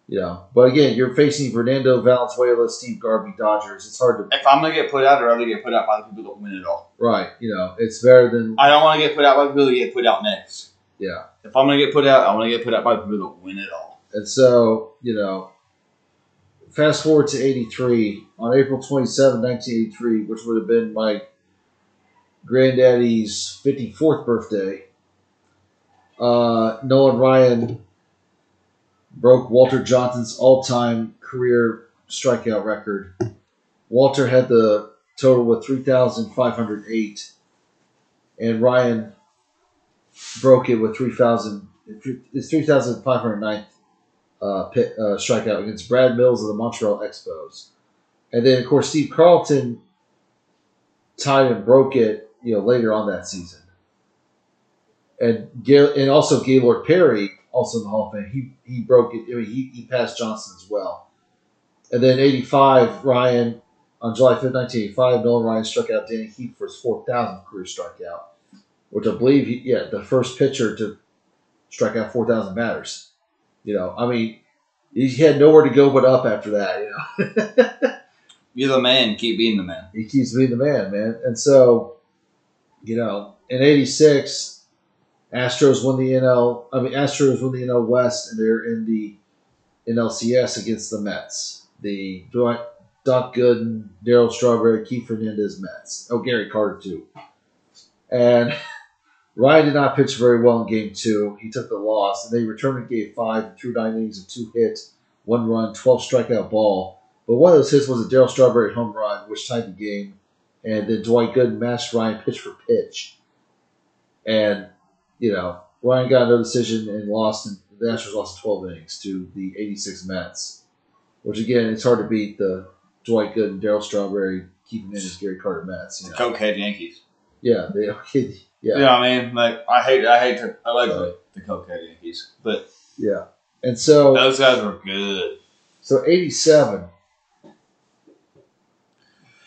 You know, but again, you're facing Fernando Valenzuela, Steve Garvey Dodgers. It's hard to If I'm gonna get put out, I'd rather get put out by the people that win it all. right. You know, it's better than I don't want to get put out by the people that get put out next. yeah. If I'm gonna get put out, I want to get put out by the people that win it all. And so, you know, fast forward to 83, on April 27, 1983, which would have been my granddaddy's 54th birthday, uh, Nolan Ryan broke Walter Johnson's all time career strikeout record. Walter had the total with 3,508, and Ryan broke it with 3,000. It's 3,509th uh, pit, uh, strikeout against Brad Mills of the Montreal Expos. And then, of course, Steve Carlton tied and broke it, you know, later on that season. And Gail, and also Gaylord Perry, also in the Hall of Fame, he, he broke it. I mean, he, he passed Johnson as well. And then 85, Ryan, on July 5th, 1985, Nolan Ryan struck out Danny Heep for his 4,000th career strikeout, which I believe, he, yeah, the first pitcher to strike out 4,000 batters. You know, I mean, he had nowhere to go but up after that. You know, You're the man. Keep being the man. he keeps being the man, man. And so, you know, in '86, Astros won the NL. I mean, Astros won the NL West, and they're in the NLCS against the Mets. The Dwight- Doc Gooden, Darryl Strawberry, Keith Fernandez Mets. Oh, Gary Carter too. And Ryan did not pitch very well in game two. He took the loss, and they returned in game five threw nine innings of two hits, one run, 12 strikeout ball. But one of those hits was a Darryl Strawberry home run, which tied the game. And then Dwight Gooden matched Ryan pitch for pitch. And, you know, Ryan got no decision and lost, and the Astros lost 12 innings to the 86 Mets. Which, again, it's hard to beat the Dwight Good and Darryl Strawberry, Keith Hernandez Gary Carter Mets. You know? Cokehead Yankees. Yeah, they okay. You Yeah, I mean? Like I hate, I hate to, I like the, the Cokehead Yankees, but yeah. And so, those guys were good. so 87.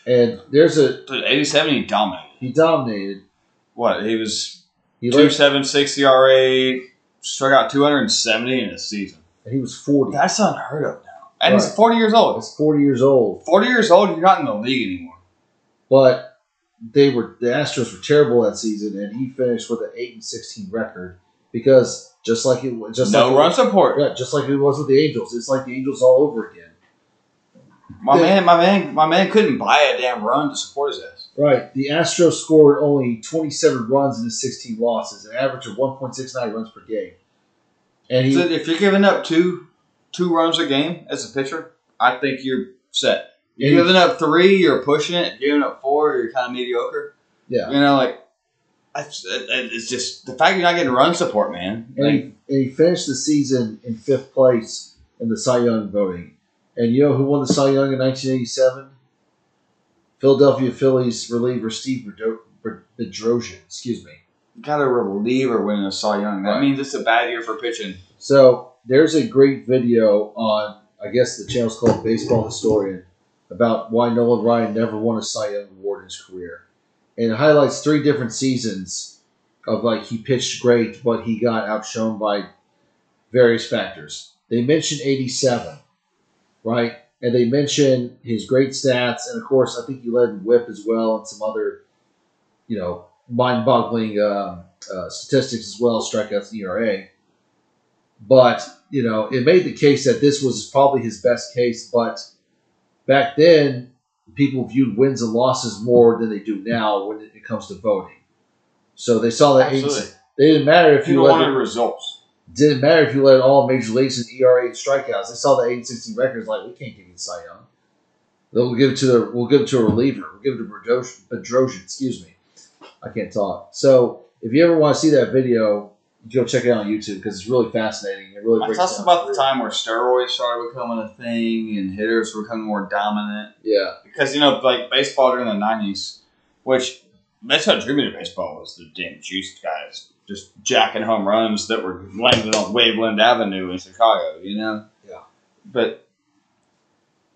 And there's a, Dude, 87, he dominated. he dominated. What? He was He, two led, seven six ERA, struck out 270 in a season. And he was 40. That's unheard of now. And he's 40 years old. He's 40 years old. 40 years old, you're not in the league anymore. But they were the Astros were terrible that season, and he finished with an eight and sixteen record because just like it was, just no like run support. yeah, just like it was with the Angels. It's like the Angels all over again. My Yeah. man, my man, my man couldn't buy a damn run to support his ass. Right. The Astros scored only twenty seven runs in his sixteen losses, an average of one point six nine runs per game. And he So if you're giving up two two runs a game as a pitcher, I think you're set. You're giving up three, you're pushing it. Giving up four, you're kind of mediocre. Yeah. You know, like it's, it's just the fact you're not getting run support, man. And, Like, he, and he finished the season in fifth place in the Cy Young voting. And you know who won the Cy Young in 1987? Philadelphia Phillies reliever Steve Bedro- Bedrosian. Excuse me. got a reliever winning a Cy Young. That Right. means it's a bad year for pitching. So there's a great video on, I guess the channel's called Baseball Historian, about why Nolan Ryan never won a Cy Young award in his career, and it highlights three different seasons of like he pitched great, but he got outshone by various factors. They mentioned '87, right? And they mention his great stats, and of course, I think he led in WHIP as well, and some other, you know, mind-boggling um, uh, statistics as well, strikeouts, ERA. But you know, it made the case that this was probably his best case. But back then, people viewed wins and losses more than they do now when it comes to voting. So they saw that Absolutely. they didn't matter if you People led wanted results. Didn't matter if you led all major leagues in ERA and strikeouts. They saw the 8 and 16 records like we can't give you the Cy Young. They'll give it to the we'll give it to a reliever. We'll give it to Bedrosian, excuse me. I can't talk. So if you ever want to see that video, go check it out on YouTube because it's really fascinating. It really breaks That's about the time where steroids started becoming a thing and hitters were becoming more dominant. Yeah, Because, you know, like baseball during the 90s, which that's how drew me to baseball was the damn juiced guys just jacking home runs that were landing on Waveland Avenue in Chicago, you know? Yeah. But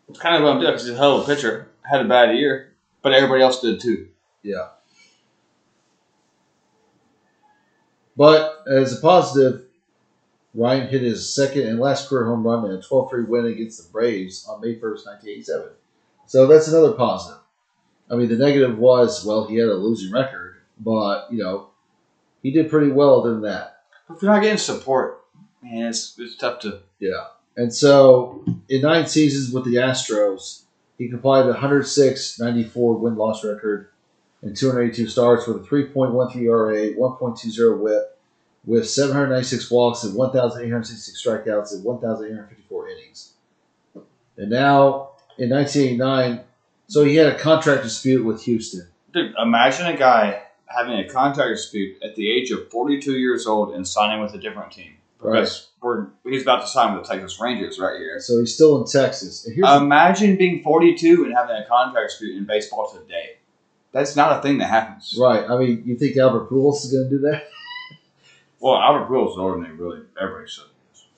it's kind of what I'm doing because he's a hell of a pitcher. Had a bad year, but everybody else did too. yeah. But as a positive, Ryan hit his second and last career home run in a 12-3 win against the Braves on May 1st, 1987. So that's another positive. I mean, the negative was, well, he had a losing record, but, you know, he did pretty well than that. But if you're not getting support, man, it's, it's tough to. Yeah. And so, in nine seasons with the Astros, he compiled a 106 94 win loss record and 282 starts with a 3.13 ERA, 1.20 whip, with 796 walks and 1,866 strikeouts and 1,854 innings. And now, in 1989, so he had a contract dispute with Houston. Dude, imagine a guy having a contract dispute at the age of 42 years old and signing with a different team. Because we're he's about to sign with the Texas Rangers right here. So he's still in Texas. And here's Imagine being 42 and having a contract dispute in baseball today. That's not a thing that happens. right. I mean, you think Albert Pujols is going to do that? Well, Albert Pujols is older than really everybody said.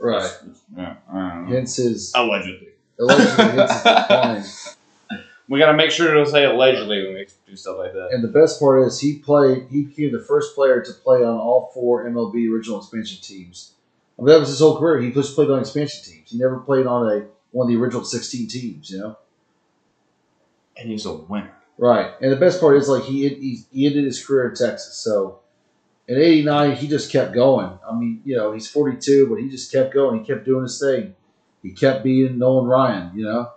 Right. That's- that's- Yeah, I don't know. Hence his Allegedly. allegedly hence his decline. We got to make sure to say allegedly when we do stuff like that. And the best part is he played. He became the first player to play on all four MLB original expansion teams. I mean, that was his whole career. He just played on expansion teams. He never played on a one of the original sixteen teams. You know, And he's a winner. right? And the best part is like he he, he ended his career in Texas. So in '89, he just kept going. I mean, you know, he's 42, but he just kept going. He kept doing his thing. He kept being Nolan Ryan. You know.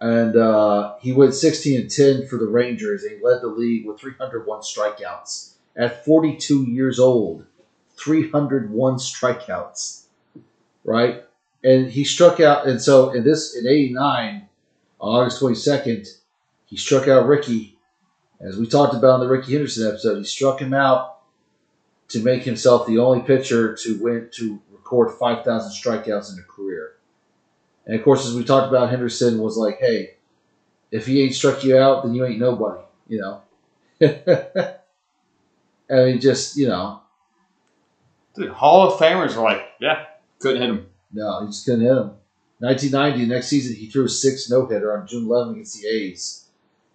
And uh, he went 16 and 10 for the Rangers. He led the league with 301 strikeouts at 42 years old. 301 strikeouts, right? And he struck out. And so in this in '89, August 22nd, he struck out Ricky, as we talked about in the Ricky Henderson episode. He struck him out to make himself the only pitcher to win to record 5,000 strikeouts in a career. And of course, as we talked about, Henderson was like, "Hey, if he ain't struck you out, then you ain't nobody," you know. and he just, you know, Dude, Hall of Famers are like, yeah, couldn't hit him. no, he just couldn't hit him. 1990, next season, he threw a six no hitter on June 11 against the A's,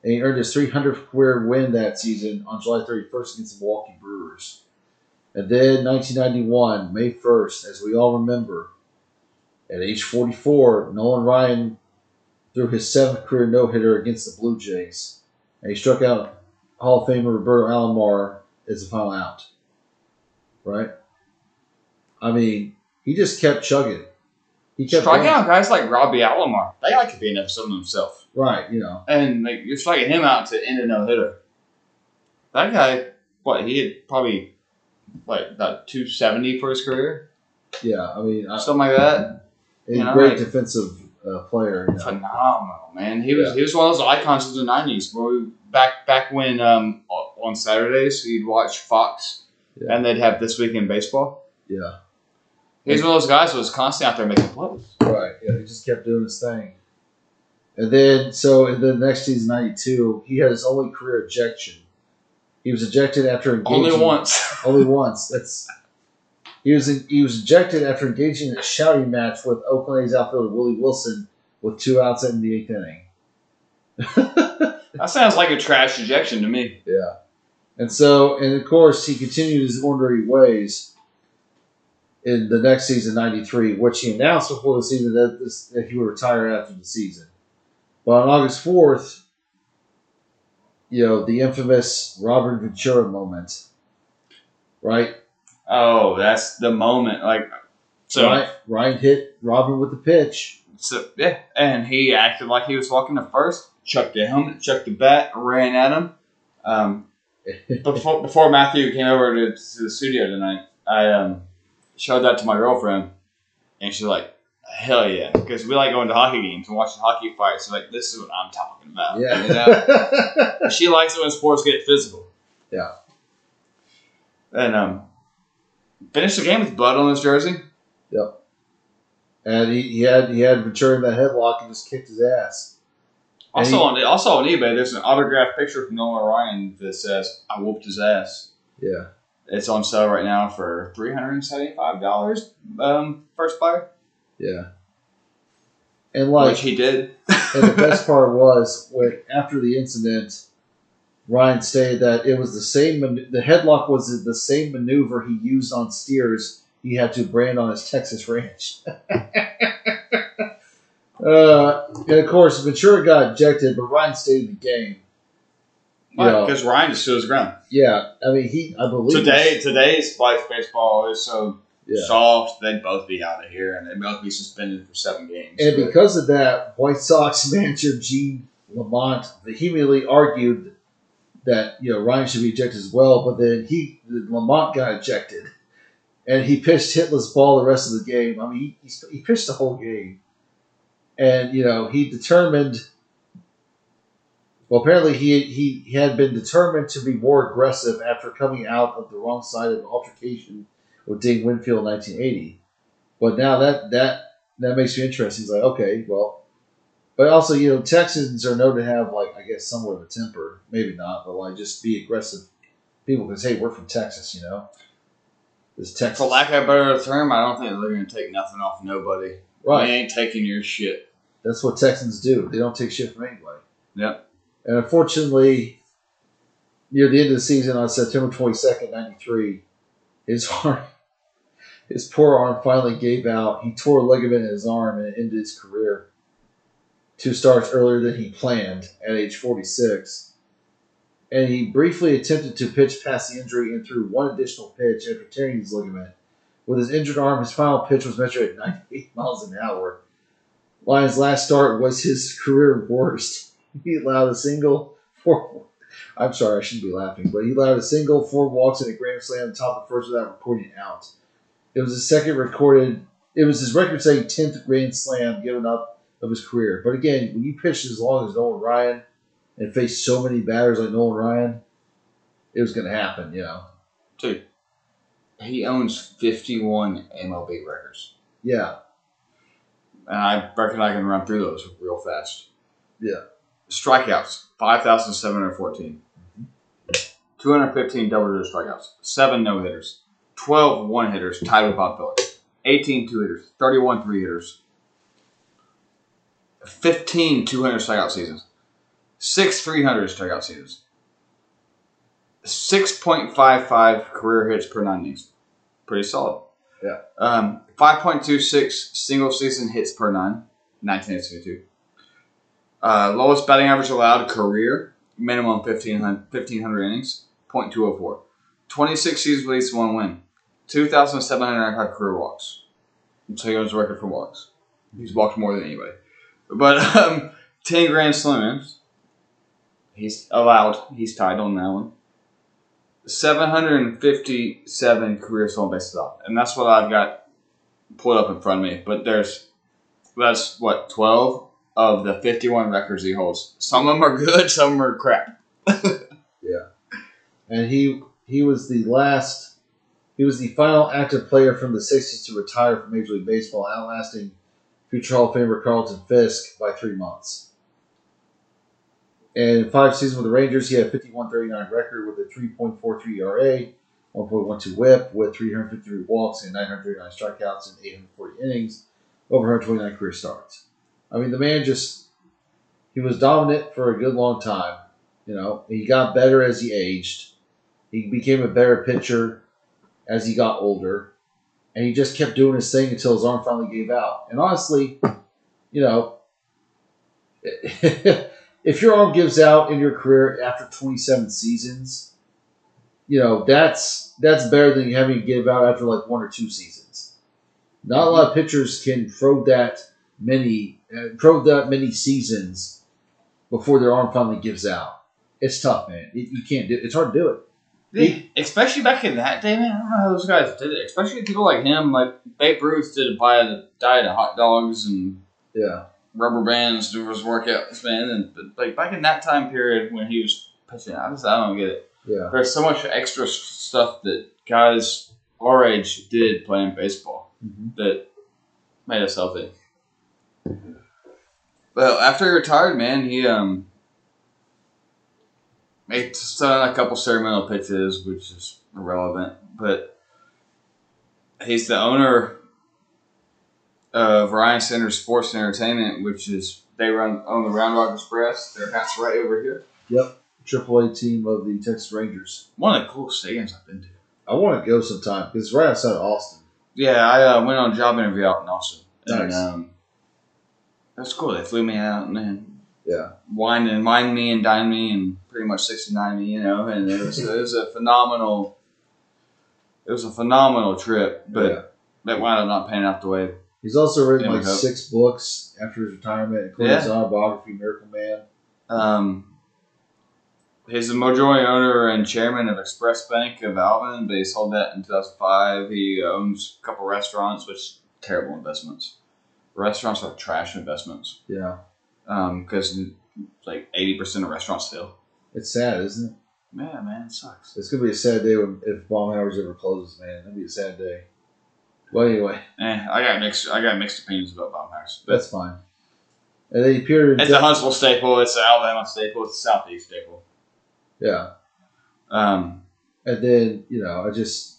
and he earned his 300th career win that season on July 31st against the Milwaukee Brewers. And then 1991, May 1st, as we all remember, at age 44, Nolan Ryan threw his seventh career no hitter against the Blue Jays, and he struck out Hall of Famer Roberto Alomar as the final out. Right? I mean, he just kept chugging. He kept Striking out guys like Robbie Alomar, they like to be an episode of themselves. Right, you know. And like you're striking him out to end a no hitter. That guy, what he had probably like about two seventy for his career, Yeah, I mean, I, something like that. A know, great like- defensive uh, player. You know? phenomenal, man. He was Yeah. he was one of those icons of the '90s. Where we, back back when um, on Saturdays you'd watch Fox, Yeah. and they'd have this week in baseball. Yeah, He's one of those guys who was constantly out there making plays. right. Yeah, he just kept doing his thing. And then, so in the next season, '92, he had his only career ejection. He was ejected after engaging Only once. Only once. That's he was he was ejected after engaging in a shouting match with Oakland A's outfielder Willie Wilson with two outs in the eighth inning. that sounds like a trash ejection to me. Yeah. And so, and of course, he continued his ordinary ways in the next season, 93, which he announced before the season that, this, that he would retire after the season. But on August 4th, you know, the infamous Robin Ventura moment, right? Oh, that's the moment. Like so. Ryan, Ryan hit Robin with the pitch. So yeah, and he acted like he was walking to first, chucked the helmet, chucked the bat, ran at him. Um, before before Matthew came over to, to the studio tonight, I um, showed that to my girlfriend, and she's like, "Hell yeah!" Because we like going to hockey games and watching hockey fights. So like, this is what I'm talking about. Yeah. you know? she likes it when sports get physical. Yeah. And um, finished the game with blood on his jersey. Yep. And he, he had he had in that headlock and just kicked his ass. And Also he- on also on eBay, there's an autographed picture from Nolan Ryan that says, "I whooped his ass." Yeah. It's on sale right now for three hundred and seventy-five dollars. Um, first buyer, Yeah. And like which he did. And the best part was when after the incident, Ryan stated that it was the same. man- The headlock was the same maneuver he used on steers. He had to brand on his Texas ranch. uh, and of course, Ventura got ejected, but Ryan stayed in the game. Know, because Ryan just stood his ground. yeah, I mean, he. I believe Today, today's Spice baseball is so Yeah. soft. They'd both be out of here, and they'd both be suspended for seven games. And because of that, White Sox manager Gene Lamont vehemently argued that you know Ryan should be ejected as well. But then he Lamont got ejected, and he pitched hitless ball the rest of the game. I mean, he, he pitched the whole game, and you know he determined. Well, apparently he, he had been determined to be more aggressive after coming out of the wrong side of an altercation with Ding Winfield in 1980. But now that that that makes me interesting. He's like, okay, well, but also, you know, Texans are known to have like, I guess, somewhat of a temper. Maybe not, but like just be aggressive people because hey, we're from Texas, you know. This Texas, for lack of a better term, I don't think they're going to take nothing off nobody. right? They ain't taking your shit. That's what Texans do. They don't take shit from anybody. Yep. And unfortunately, near the end of the season on September twenty second, ninety three, his arm, his poor arm finally gave out. He tore a ligament in his arm and it ended his career. Two starts earlier than he planned at age forty six. And he briefly attempted to pitch past the injury and threw one additional pitch after tearing his ligament. With his injured arm, his final pitch was measured at 98 miles an hour. Ryan's last start was his career worst. He allowed a single, four. I'm sorry, I shouldn't be laughing, but he allowed a single, four walks, and a grand slam top of first without recording out. It was his second recorded. It was his record-setting tenth grand slam given up of his career. But again, when you pitched as long as Nolan Ryan and faced so many batters like Nolan Ryan, it was going to happen. You know, Dude, he owns 51 MLB records. yeah, And I reckon I can run through those real fast. Yeah. Strikeouts, 5,714. 215 double digit strikeouts. 7 no hitters. 12 one hitters, tied with Bob Feller. 18 two hitters. 31 three hitters. 15 200 strikeout seasons. 6 300 strikeout seasons. 6.55 career hits per nine innings. Pretty solid. Yeah. Um, 5.26 single season hits per nine, 1972. Uh, lowest batting average allowed career, minimum 1500, 1500 innings, 0.204. 26 seasons with at least one win. 2,795 career walks. So he owns a record for walks. He's walked more than anybody. But um, 10 grand slams. He's allowed. He's tied on that one. 757 career stolen bases off. And that's what I've got pulled up in front of me. But there's That's what twelve of the fifty-one records he holds. Some of them are good, some of them are crap. Yeah, and he he was the last. He was the final active player from the '60s to retire from Major League Baseball, outlasting future Hall of Famer Carlton Fisk by three months. And in five seasons with the Rangers, he had a 51-39 record with a 3.43 ERA, 1.12 WHIP, with 353 walks and 939 strikeouts in 840 innings, over 129 career starts. I mean, the man just he was dominant for a good long time. You know, he got better as he aged. He became a better pitcher as he got older, and he just kept doing his thing until his arm finally gave out. And honestly, you know, if your arm gives out in your career after 27 seasons, you know that's that's better than having to give out after like one or two seasons. Not a lot of pitchers can throw that many uh, throw that many seasons before their arm finally gives out. It's tough, man. It, you can't do. It, it's hard to do it. They- especially back in that day, man. I don't know how those guys did it. Especially people like him, like Babe Ruth did a diet of, diet of hot dogs and Yeah, rubber bands to his workouts, man. And but, like back in that time period when he was pitching, I just I don't get it. yeah. There's so much extra stuff that guys our age did playing baseball hmm that made us healthy. Well, after he retired, man, he um made done a couple ceremonial pitches, which is irrelevant, but he's the owner of Ryan Sanders Sports and Entertainment, which is they run own the Round Rock Express. Their house right over here. Yep. Triple A team of the Texas Rangers. One of the coolest stadiums I've been to. I want to go sometime because it's right outside of Austin. Yeah, I uh, went on a job interview out in Austin. And, um, that's cool. They flew me out and then Yeah, wine and wine me and dine me and pretty much 69 me, you know, and it was, it was a phenomenal, it was a phenomenal trip, but yeah. that wound up not panning out the way. He's also written like hope. six books after his retirement, including Yeah. his autobiography, Miracle Man. Um, he's the majority owner and chairman of Express Bank of Alvin, but he sold that in 2005. He owns a couple restaurants, which terrible investments. Restaurants are trash investments. Yeah, because like eighty percent of restaurants fail. it's sad, isn't it? Yeah, man, it sucks. It's gonna be a sad day when, if Baumhower's ever closes, man. That'd be a sad day. Well, anyway, Eh, I got mixed. I got mixed opinions about Baumhower's, but that's fine. And then he appeared in it's a Huntsville staple. It's an Alabama staple. It's a Southeast staple. yeah, Um, and then you know I just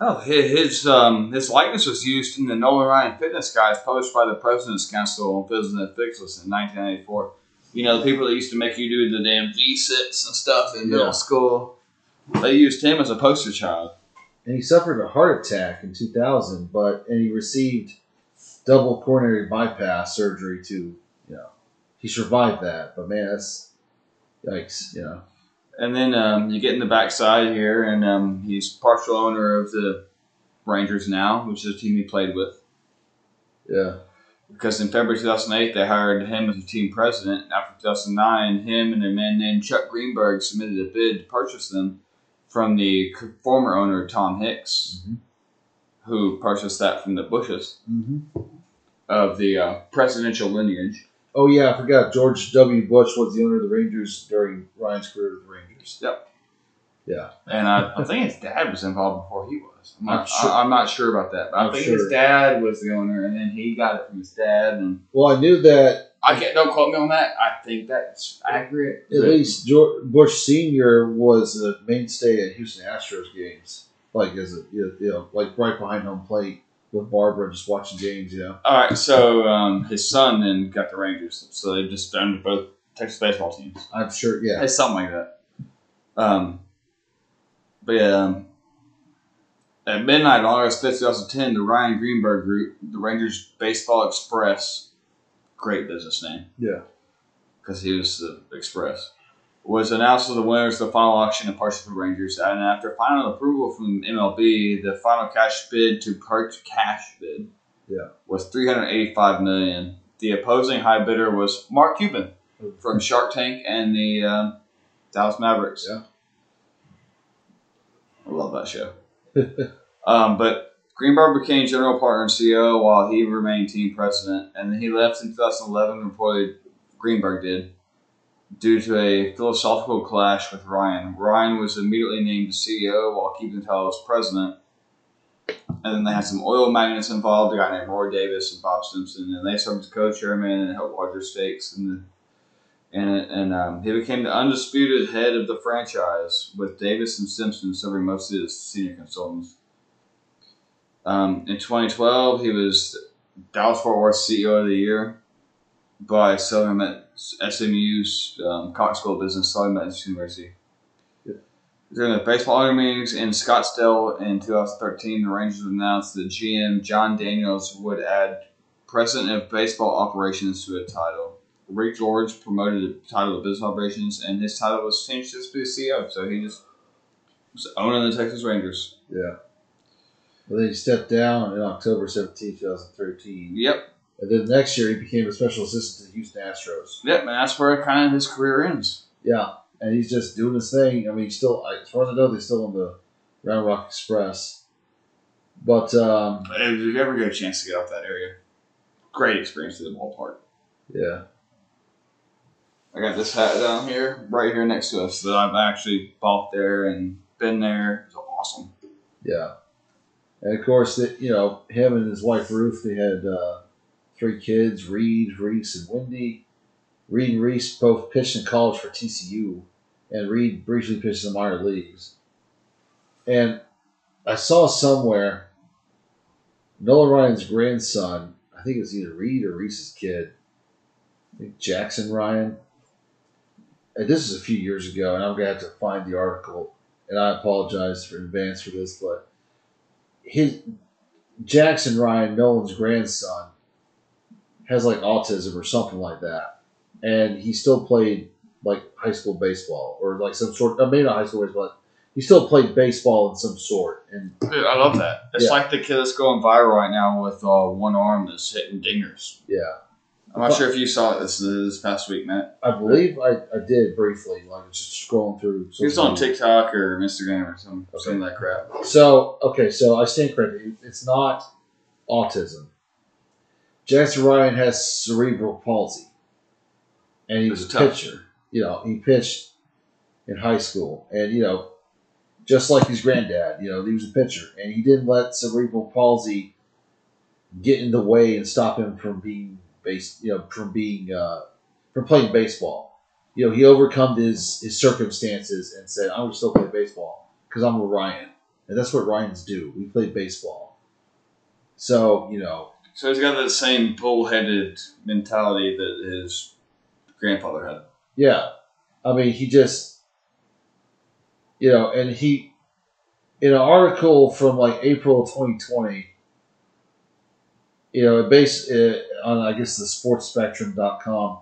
oh, his his, um, his likeness was used in the Nolan Ryan Fitness Guides published by the President's Council on Physical and Fitness in 1994. You know, the people that used to make you do the damn V sits and stuff in Yeah. middle school. They used him as a poster child. and he suffered a heart attack in 2000, but and he received double coronary bypass surgery to you know he survived that. But man, that's yikes. You know, And then um, you get in the backside here, and um, he's partial owner of the Rangers now, which is a team he played with. yeah, Because in February 2008, they hired him as a team president. After 2009, him and a man named Chuck Greenberg submitted a bid to purchase them from the former owner, Tom Hicks, Mhm. who purchased that from the Bushes hmm of the uh, presidential lineage. Oh yeah, I forgot. George W. Bush was the owner of the Rangers during Ryan's career with the Rangers. Yep. Yeah, And I, I think his dad was involved before he was. I'm not, I'm sure- I, am not sure about that, but I I'm think sure. his dad was the owner, and then he got it from his dad. And well, I knew that I can't don't quote me on that. I think that's accurate. at least George Bush Senior was a mainstay at Houston Astros games, like as a you know, like right behind home plate with Barbara, just watching games. You know, All right, so um, his son then got the Rangers, so they've just owned both Texas baseball teams. I'm sure. Yeah, It's something like that. Um, but yeah, um, at midnight on August 5th, 2010, the Ryan Greenberg Group, the Rangers Baseball Express, great business name. Yeah. Because he was the Express. Was announced as the winners of the final auction of purchase of the Rangers, and after final approval from MLB, the final cash bid to purchase cash bid Yeah. was 385 million. The opposing high bidder was Mark Cuban from Shark Tank and the um, Dallas Mavericks. Yeah. I love that show. um, but Greenberg became general partner and CEO while he remained team president, and then he left in 2011. Reportedly, Greenberg did due to a philosophical clash with Ryan. Ryan was immediately named CEO while keeping the title as president. And then they had some oil magnates involved, a guy named Roy Davis and Bob Simpson, and they served as co-chairman and held larger stakes the and and um, he became the undisputed head of the franchise, with Davis and Simpson serving mostly as senior consultants. Um, in 2012, he was Dallas Fort Worth CEO of the Year by Southern SMU's um, Cox School of Business, Southern Methodist University. Yeah. During the baseball owner meetings in Scottsdale in 2013, the Rangers announced that GM Jon Daniels would add President of Baseball Operations to a title. Rick George promoted the title of Business Operations, and his title was changed to be CEO. So he just was owning the Texas Rangers. Yeah. Well, then he stepped down in October 17, 2013. Yep, And then next year, he became a special assistant to the Houston Astros. yep, and that's where kind of his career ends. Yeah. And he's just doing his thing. I mean, still, as far as I know, they're still on the Round Rock Express. But, um, If you ever get a chance to get out that area, great experience to the ballpark. yeah. I got this hat down here, right here next to us, that I've actually bought there and been there. It's awesome. Yeah. And of course, that you know, him and his wife Ruth, they had uh, three kids: Reed, Reese, and Wendy. Reed and Reese both pitched in college for TCU, and Reed briefly pitched in the minor leagues. And I saw somewhere Nolan Ryan's grandson, I think it was either Reed or Reese's kid, Jackson Ryan. And this is a few years ago, and I'm gonna have to find the article and I apologize for in advance for this, but his Jackson Ryan, Nolan's grandson, has like autism or something like that, and he still played like high school baseball or like some sort. Uh, maybe not high school baseball. He still played baseball in some sort, and Dude, I love that. It's Yeah. like the kid that's going viral right now with uh, one arm that's hitting dingers. yeah, I'm not sure if you saw it this this past week, Matt. I believe I, I did briefly, like just scrolling through. He was on. TikTok or Instagram or some Okay. some of that crap. So okay, so I stand corrected. It's not autism. Jackson Ryan has cerebral palsy, and he was a pitcher. You know, he pitched in high school, and you know, just like his granddad, you know, he was a pitcher, and he didn't let cerebral palsy get in the way and stop him from being base, you know, from being uh, from playing baseball. You know, he overcome his his circumstances and said, "I will still play baseball because I'm a Ryan." And that's what Ryans do. We play baseball. So, you know, So he's got that same bullheaded mentality that his grandfather had. yeah. I mean, he just, you know, and he, in an article from like April 2020, you know, based on, I guess, the sportspectrum.com,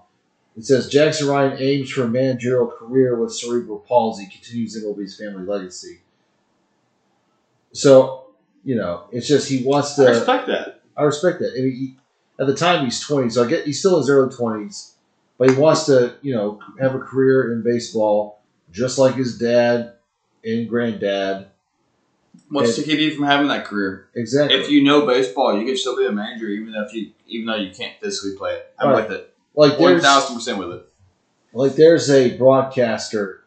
it says Jackson Ryan aims for a managerial career with cerebral palsy, continues MLB's family legacy. So, you know, it's just he wants to. I respect that. I respect that. I mean, he, at the time he's twenty, so I get he's still in his early twenties, but he wants to, you know, have a career in baseball, just like his dad and granddad. What's Okay. to keep you from having that career? Exactly. If you know baseball, you can still be a manager, even if you even though you can't physically play it. I'm Right. with it. like thousand percent with it. like there's a broadcaster.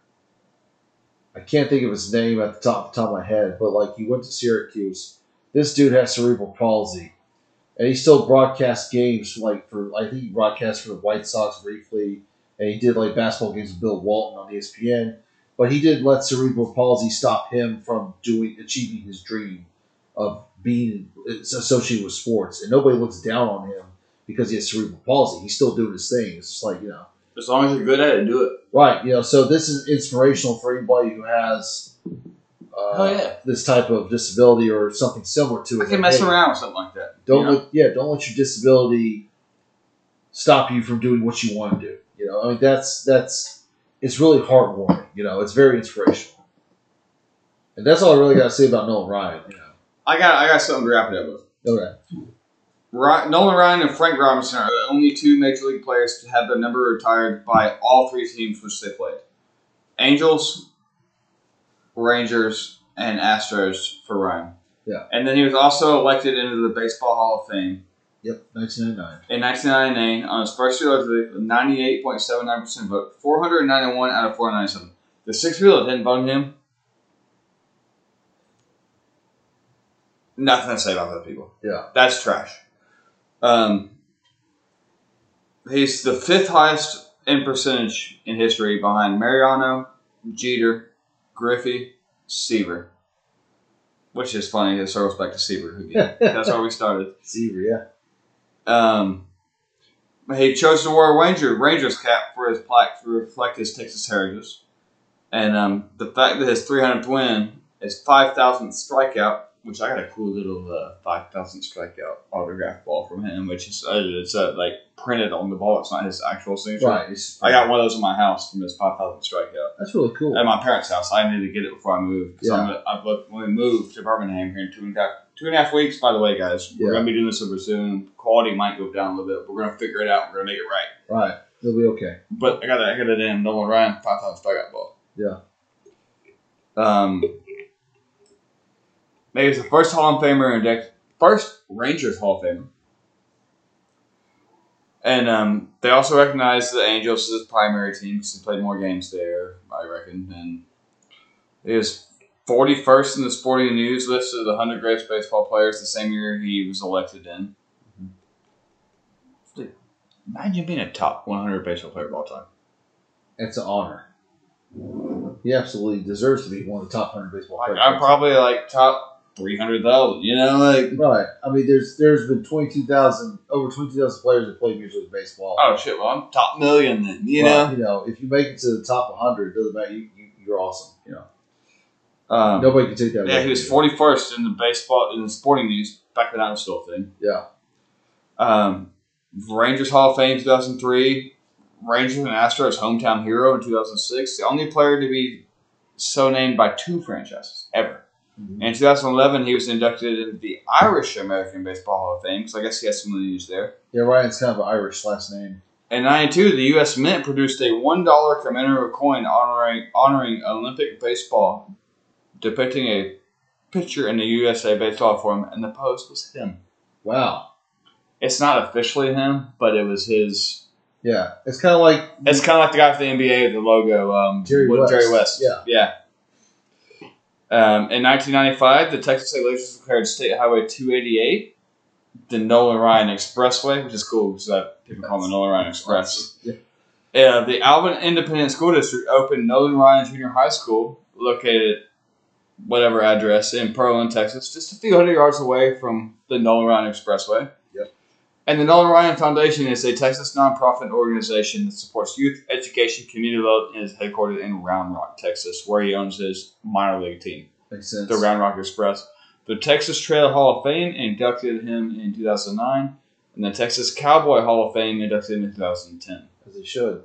I can't think of his name at the top, top of my head, but like he went to Syracuse. This dude has cerebral palsy, and he still broadcast games like for I think he broadcast for the White Sox briefly, and he did like basketball games with Bill Walton on ESPN. But he didn't let cerebral palsy stop him from doing achieving his dream of being associated with sports, and nobody looks down on him because he has cerebral palsy. He's still doing his thing. It's just like you know. As long as you're good at it, do it. Right, you know, so this is inspirational for anybody who has uh, Oh, yeah. this type of disability or something similar to it. I can Like, mess hey, around with something like that. Don't you know? let, yeah, don't let your disability stop you from doing what you want to do. You know, I mean that's that's it's really heartwarming. You know, it's very inspirational, and that's all I really got to say about Nolan Ryan. You know, I got I got something to wrap it up with. okay, Ry- Nolan Ryan and Frank Robinson are the only two major league players to have their number retired by all three teams which they played: Angels, Rangers, and Astros for Ryan. Yeah. And then he was also elected into the Baseball Hall of Fame Yep, 1999. in 1999 on his first year with a 98.79% vote, 491 out of 497. The six people that didn't vote him, nothing to say about those people. Yeah. That's trash. Um, he's the fifth highest in percentage in history behind Mariano, Jeter, Griffey, Seaver. Which is funny, it circles back to Seaver again. That's where we started. Seaver, yeah. Um, he chose to wear a Ranger Rangers cap for his plaque to reflect his Texas heritage, and um, the fact that his 300th win is 5,000th strikeout, which I got a cool little uh, 5,000th strikeout autograph ball from him, which is uh, it's uh, like printed on the ball. It's not his actual signature. Right. it's- I got one of those in my house from his five thousand strikeout That's really cool. at my parents' house. I needed to get it before I moved because Yeah. Looked, when we move to Birmingham here in two and a half two and a half weeks. By the way, guys, we're gonna be doing this over soon. Quality might go down a little bit. but We're gonna figure it out. We're gonna make it right. Right. It'll be okay. But I got a, I got a damn Nolan Ryan five thousand strikeout ball. Yeah. Um. Maybe it's the first Hall of Famer inducted, first Rangers Hall of Famer. And um, they also recognize the Angels as his primary team because he played more games there, I reckon. And he was 41st in the Sporting News list of the 100 greatest baseball players the same year he was elected in. Dude, Imagine being a top 100 baseball player of all time. It's an honor. He absolutely deserves to be one of the top 100 baseball Like, players. I'm probably like top 300,000, you know? Like, Right. I mean, there's there's been 22,000, over 22,000 players that play Major League Baseball. oh shit, well, I'm top million then, you know? You know, if you make it to the top 100, it doesn't matter. You, you, you're awesome. You know, Um, nobody can take that. yeah, away he was 41st in the baseball, in the sporting news, back when that was still a thing. Yeah. Um, Rangers Hall of Fame 2003. Rangers and Astros hometown hero in 2006. The only player to be so named by two franchises ever. Mhm. In 2011, he was inducted into the Irish American Baseball Hall of Fame because I guess he has some lineage there. Yeah, Ryan's kind of an Irish last name. In 92, the U.S. Mint produced a $1 commemorative coin honoring, honoring Olympic baseball, depicting a picture in the USA Baseball form, and the post was him. Wow. It's not officially him, but it was his. Yeah, it's kind of like It's kind of like the guy for the NBA, the logo, um, Jerry West. Jerry West. Yeah. Yeah. Um, in 1995, the Texas State Legislature declared State Highway 288 the Nolan Ryan Expressway, which is cool because people call the Nolan Ryan Express. Yeah. Uh, the Alvin Independent School District opened Nolan Ryan Junior High School, located at whatever address in Pearland, Texas, just a few hundred yards away from the Nolan Ryan Expressway. And the Nolan Ryan Foundation is a Texas nonprofit organization that supports youth education, community development, and is headquartered in Round Rock, Texas, where he owns his minor league team makes sense. the Round Rock Express. The Texas Trail Hall of Fame inducted him in 2009, and the Texas Cowboy Hall of Fame inducted him in 2010. as he should.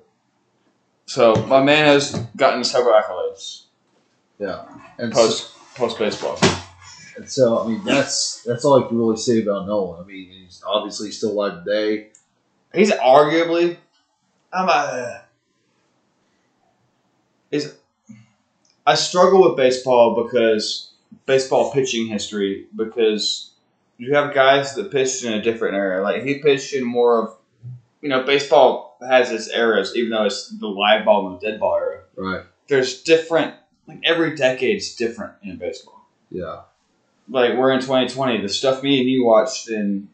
So my man has gotten several accolades Yeah, and post post baseball. So, and so I mean that's that's all I can really say about Nolan. I mean, he's obviously still alive today. He's arguably, I'm a. Uh, is I struggle with baseball because baseball pitching history because you have guys that pitched in a different era. Like he pitched in more of, you know, baseball has its eras, even though it's the live ball and the dead ball era. Right. There's different, like every decade's different in baseball. Yeah. Like we're in 2020, the stuff me and you watched in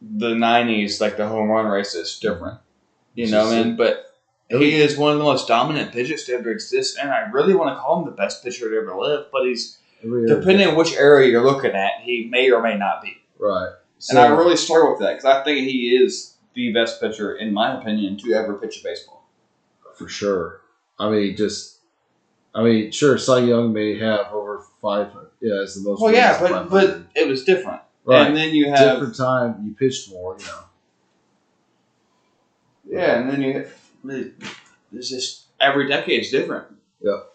the 90s, like the home run race, is different. You It's know, just- man. But he is one of the most dominant pitchers to ever exist, and I really want to call him the best pitcher to ever live. But he's era- depending on which area you're looking at, he may or may not be. Right. So, And I really struggle with that because I think he is the best pitcher, in my opinion, to ever pitch a baseball. for sure. I mean, just. I mean, sure, Cy Young may have over five. Yeah, it's the most. Well, yeah, but but it was different. right. And then you have different time. You pitched more. You know. yeah, and then you it's just every decade's different. Yep.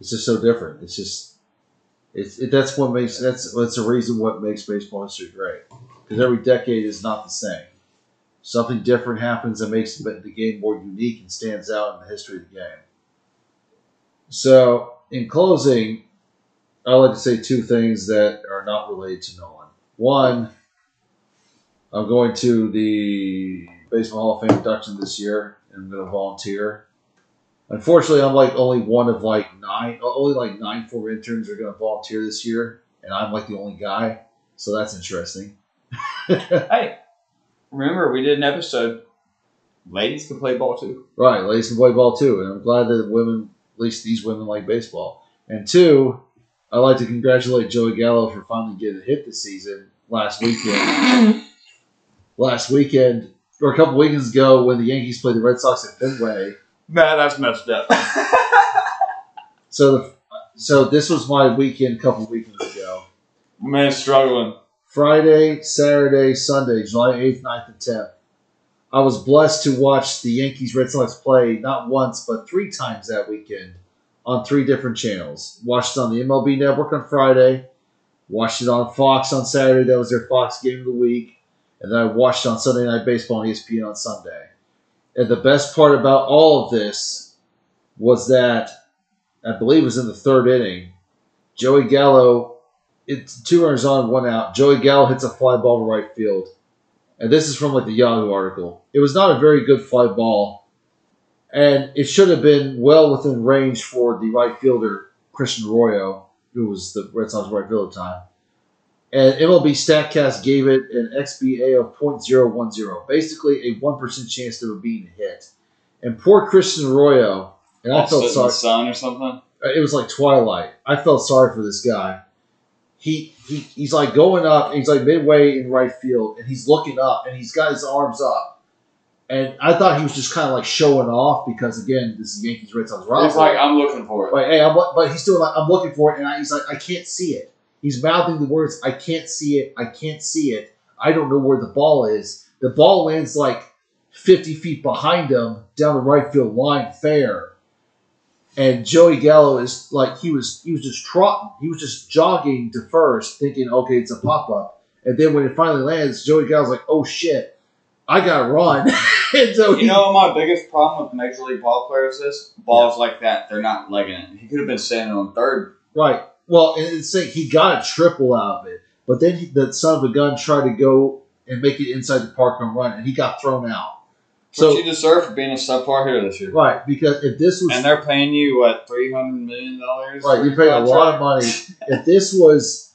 It's just so different. It's just. It's it, that's what makes that's that's the reason what makes baseball history great because every decade is not the same. Something different happens that makes the game more unique and stands out in the history of the game. So, in closing, I like to say two things that are not related to Nolan. One, I'm going to the Baseball Hall of Fame induction this year, and I'm going to volunteer. Unfortunately, I'm like only one of like nine, only like nine former interns are going to volunteer this year, and I'm like the only guy, so that's interesting. Hey, remember we did an episode. Ladies can play ball too. Right, ladies can play ball too, and I'm glad that women, at least these women, like baseball. And two, I'd like to congratulate Joey Gallo for finally getting a hit this season last weekend. last weekend, or a couple weekends ago, when the Yankees played the Red Sox at Fenway. Man, that's messed up. So, the, so this was my weekend a couple weekends ago. Man, struggling. Friday, Saturday, Sunday, July 8th, 9th, and 10th. I was blessed to watch the Yankees Red Sox play not once, but three times that weekend on three different channels. Watched it on the MLB Network on Friday, watched it on Fox on Saturday, that was their Fox game of the week, and then I watched on Sunday Night Baseball on ESPN on Sunday. And the best part about all of this was that, I believe it was in the third inning, Joey Gallo it's two runners on, one out. Joey Gallo hits a fly ball to right field. And this is from like the Yahoo article. It was not a very good fly ball. And it should have been well within range for the right fielder, Christian Arroyo, who was the Red Sox right fielder at the time. And MLB StatCast gave it an XBA of .010, basically a 1% chance of it being a hit. And poor Christian Arroyo, and I felt sorry sun or something. Uh, it was like twilight. I felt sorry for this guy. He, he he's like going up, and he's like midway in right field, and he's looking up, and he's got his arms up. And I thought he was just kind of like showing off because again, this is Yankees Red Sox rivalry. It's like I'm looking for it. Like, hey, I'm, but he's still like, I'm looking for it, and I, he's like, I can't see it. He's mouthing the words, I can't see it, I can't see it. I don't know where the ball is. The ball lands like 50 feet behind him down the right field line, fair. And Joey Gallo is like he was he was just trotting, he was just jogging to first, thinking, okay, it's a pop up. And then when it finally lands, Joey Gallo's like, oh shit, I gotta run. and so You he, know my biggest problem with Major League ball players is? Balls like that, they're not legging it. He could have been standing on third. Right. Well, and it's like he got a triple out of it, but then he, the son of a gun tried to go and make it inside the park and run, and he got thrown out. So you deserve for being a subpar hitter this year. right because if this was And they're paying you what three hundred million dollars? right, you pay a lot of money. If this was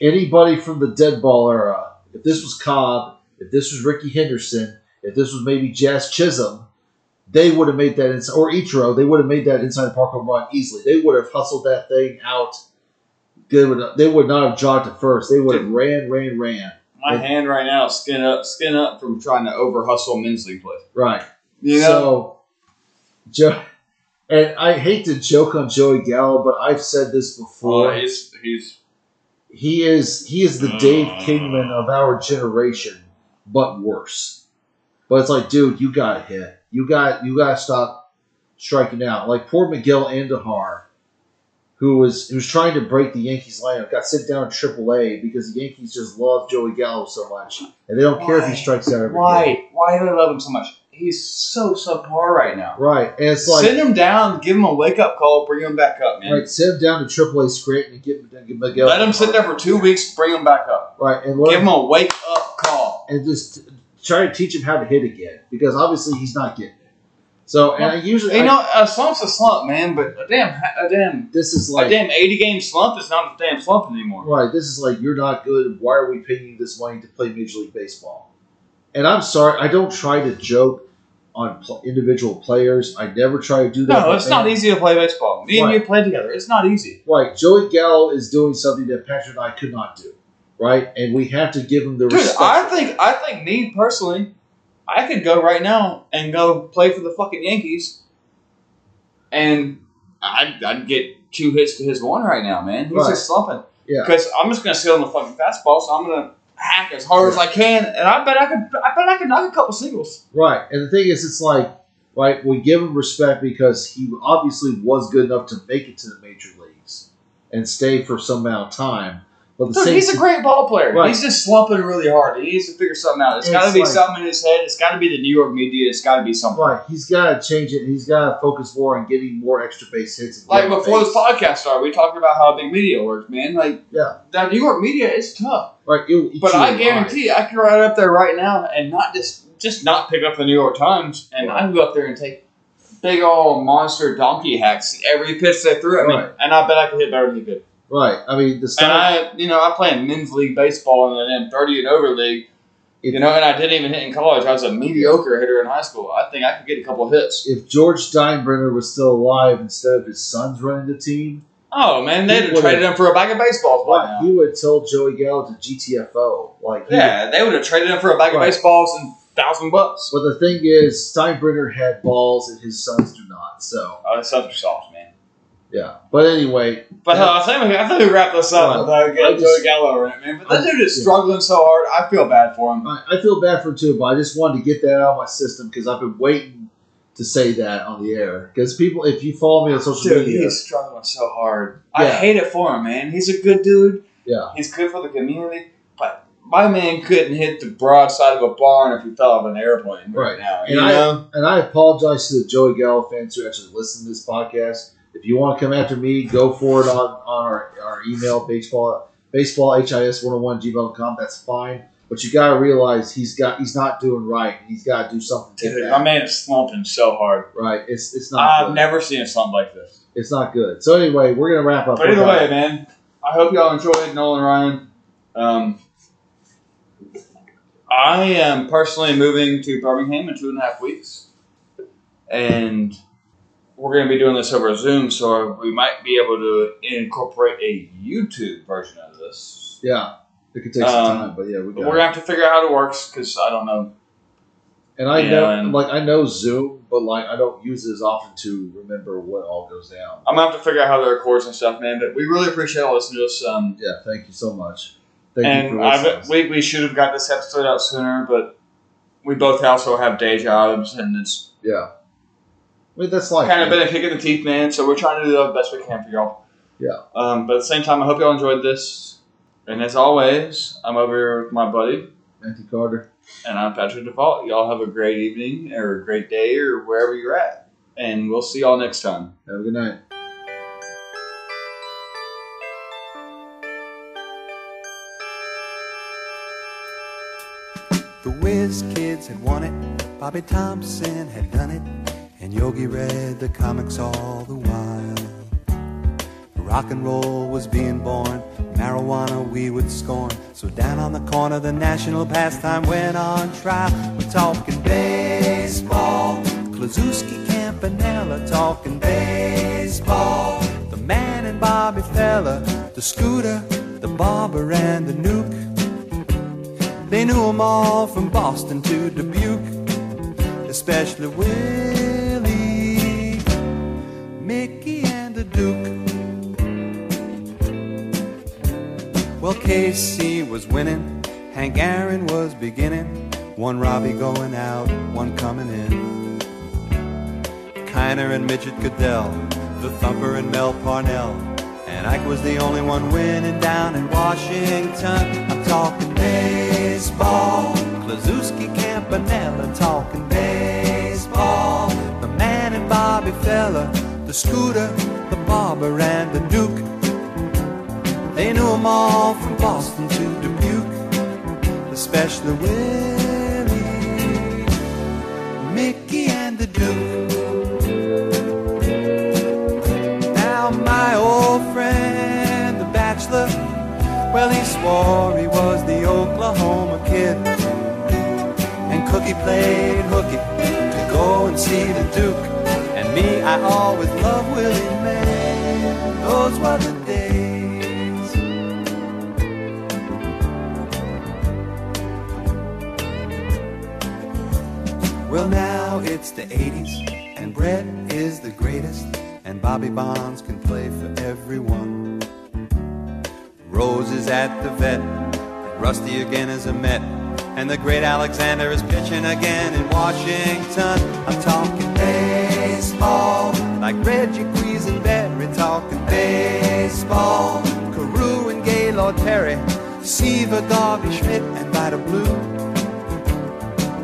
anybody from the dead ball era, if this was Cobb, if this was Rickey Henderson, if this was maybe Jazz Chisholm, they would have made that inside, or Ichiro, they would have made that inside the park home run easily. They would have hustled that thing out. They would they would not have jogged to first. They would have ran, ran, ran. My hand right now skin up, skin up from trying to over hustle men's play. Right. You know, So, Joe, and I hate to joke on Joey Gallo, but I've said this before. well, he's he's he is he is the uh. Dave Kingman of our generation, but worse. But it's like, dude, you got to hit. You got you got to stop striking out. Like poor Miguel Andújar, who was who was trying to break the Yankees lineup, got sent down in AAA because the Yankees just love Joey Gallo so much, and they don't care if he strikes out every game. why why do they love him so much? He's so subpar right now. Right, and it's like Send him down, give him a wake up call, bring him back up, man. right, send him down to AAA Scranton and get, get Miguel. Let him sit there for two weeks, bring him back up. Right, and Give him, him a wake up call. and just try to teach him how to hit again because obviously he's not getting it. So, and I usually, You I- know, a slump's a slump, man. But a damn, a damn, this is a like damn eighty game slump is not a damn slump anymore. right. This is like you're not good. Why are we paying you this money to play Major League Baseball? And I'm sorry, I don't try to joke on pl- individual players. I never try to do that. No, it's not easy to play baseball. Me and you played together. It's not easy. Right, Joey Gallo is doing something that Patrick and I could not do. Right, and we have to give him the Dude, respect. I think, I think, me personally, I could go right now and go play for the fucking Yankees, and I'd, I'd get two hits to his one right now, man. He's Right. just slumping. Yeah. Because I'm just gonna sit on the fucking fastball, so I'm gonna hack as hard as I can, and I bet I could, I bet I could knock a couple singles. Right, and the thing is, it's like, right, we give him respect because he obviously was good enough to make it to the major leagues and stay for some amount of time. The Dude, Saints, he's a great ball player. Right. He's just slumping really hard. He needs to figure something out. It's It's got to be like- something in his head. It's got to be the New York media. It's got to be something. right. He's got to change it. He's got to focus more on getting more extra base hits. Like before base. this podcast started, we talked about how big media works, man. Like, Yeah. that New York media is tough. Right. But I guarantee I can ride up there right now and not just just not pick up the New York Times, and I can go up there and take big old monster donkey hacks every pitch they threw at me, Right. and I bet I could hit better than he could. Right. I mean, the And. I, you know, I play in men's league baseball in the thirty and over league. If- You know, and I didn't even hit in college. I was a mediocre hitter in high school. I think I could get a couple hits. if George Steinbrenner was still alive instead of his sons running the team, Oh man, they'd have traded him for a bag of baseballs now. he would have told Joey Gallo to GTFO. Like, Yeah, they would have traded him for a bag of baseballs and thousand bucks. But the thing is, Steinbrenner had balls and his sons do not. So Oh, that's such soft, man. Yeah. But anyway, But Yeah. uh, I think I thought we wrapped this up with uh, I getting just- Joey Gallo in it, man. But that I- dude is yeah. struggling so hard. I feel bad for him. I, I feel bad for him too. But I just wanted to get that out of my system because I've been waiting to say that on the air. Because people, if you follow me on social Dude, media, he's struggling so hard. I hate it for him, man. He's a good dude. yeah, He's good for the community. But my man couldn't hit the broadside of a barn if he fell off an airplane right, Right. now. And You I- know? and I apologize to the Joey Gallo fans who actually listen to this podcast. If you want to come after me, go for it on, on our, our email, baseball, baseball, HIS 101 gmail.com. That's fine. But you got to realize he's got he's not doing right. He's got to do something to Dude, my man is slumping so hard. Right. It's it's not I've good. never seen a slump like this. it's not good. So anyway, we're gonna wrap up. But either way, man, I hope y'all enjoyed Nolan Ryan. Um, I am personally moving to Birmingham in two and a half weeks, and we're going to be doing this over Zoom, so we might be able to incorporate a YouTube version of this. yeah, it could take some Um, time, but yeah, we we're it. to have to figure out how it works because I don't know. And I Yeah, know, like, I know Zoom, but like, I don't use it as often to remember what all goes down. I'm going to have to figure out how to record and stuff, man. But we really appreciate all listening to us. Um, Yeah, thank you so much. Thank you and for I've, we, we should have got this episode out sooner, but we both also have day jobs, and it's yeah, I mean that's life. kind of been a kick in the teeth, man. So we're trying to do the best we can for y'all. Yeah. Um, but at the same time, I hope y'all enjoyed this. And as always, I'm over here with my buddy, Matthew Carter. and I'm Patrick Default. Y'all have a great evening or a great day or wherever you're at. And we'll see y'all next time. Have a good night. The Whiz Kids had won it, Bobby Thomson had done it, and Yogi read the comics all the while. Rock and roll was being born, marijuana we would scorn. So down on the corner, the national pastime went on trial. We're talking baseball, Kluszewski Campanella talking baseball. The man and Bobby Feller, the scooter, the barber and the Newk. They knew 'em all from Boston to Dubuque, especially Willie, Mickey, and the Duke. Well, Casey was winning, Hank Aaron was beginning, one Robbie going out, one coming in. Kiner and Midget Gaedel, the Thumper and Mel Parnell. And Ike was the only one winning down in Washington. I'm talking baseball. Kluszewski Campanella talking baseball. The man and Bobby Feller, the scooter, the barber, and the Duke. They knew 'em all from Boston to Dubuque, especially Willie, Mickey, and the Duke. Now my old friend, the bachelor, well he swore he was the Oklahoma kid. And Cookie played hooky to go and see the Duke. Me, I always loved Willie man. Those were the days. Well, now it's the 80s, and Brett is the greatest, and Bobby Bonds can play for everyone. Rose is at the vet, Rusty again is a Met, and the great Alexander is pitching again in Washington. I'm talking baseball, like Reggie Barry talking baseball. Carew and Gaylord Perry. Seaver, Garvey, Schmidt, and Vida Blue.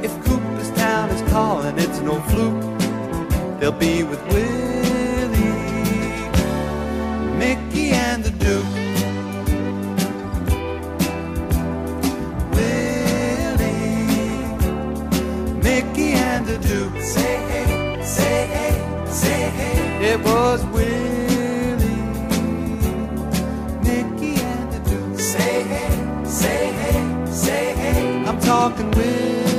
If Cooperstown is calling, it's no fluke. They'll be with Willie, Mickey, and the Duke. to do. Say hey, say hey, say hey. It was Willie, Mickey, and the Duke. Say hey, say hey, say hey. I'm talking with.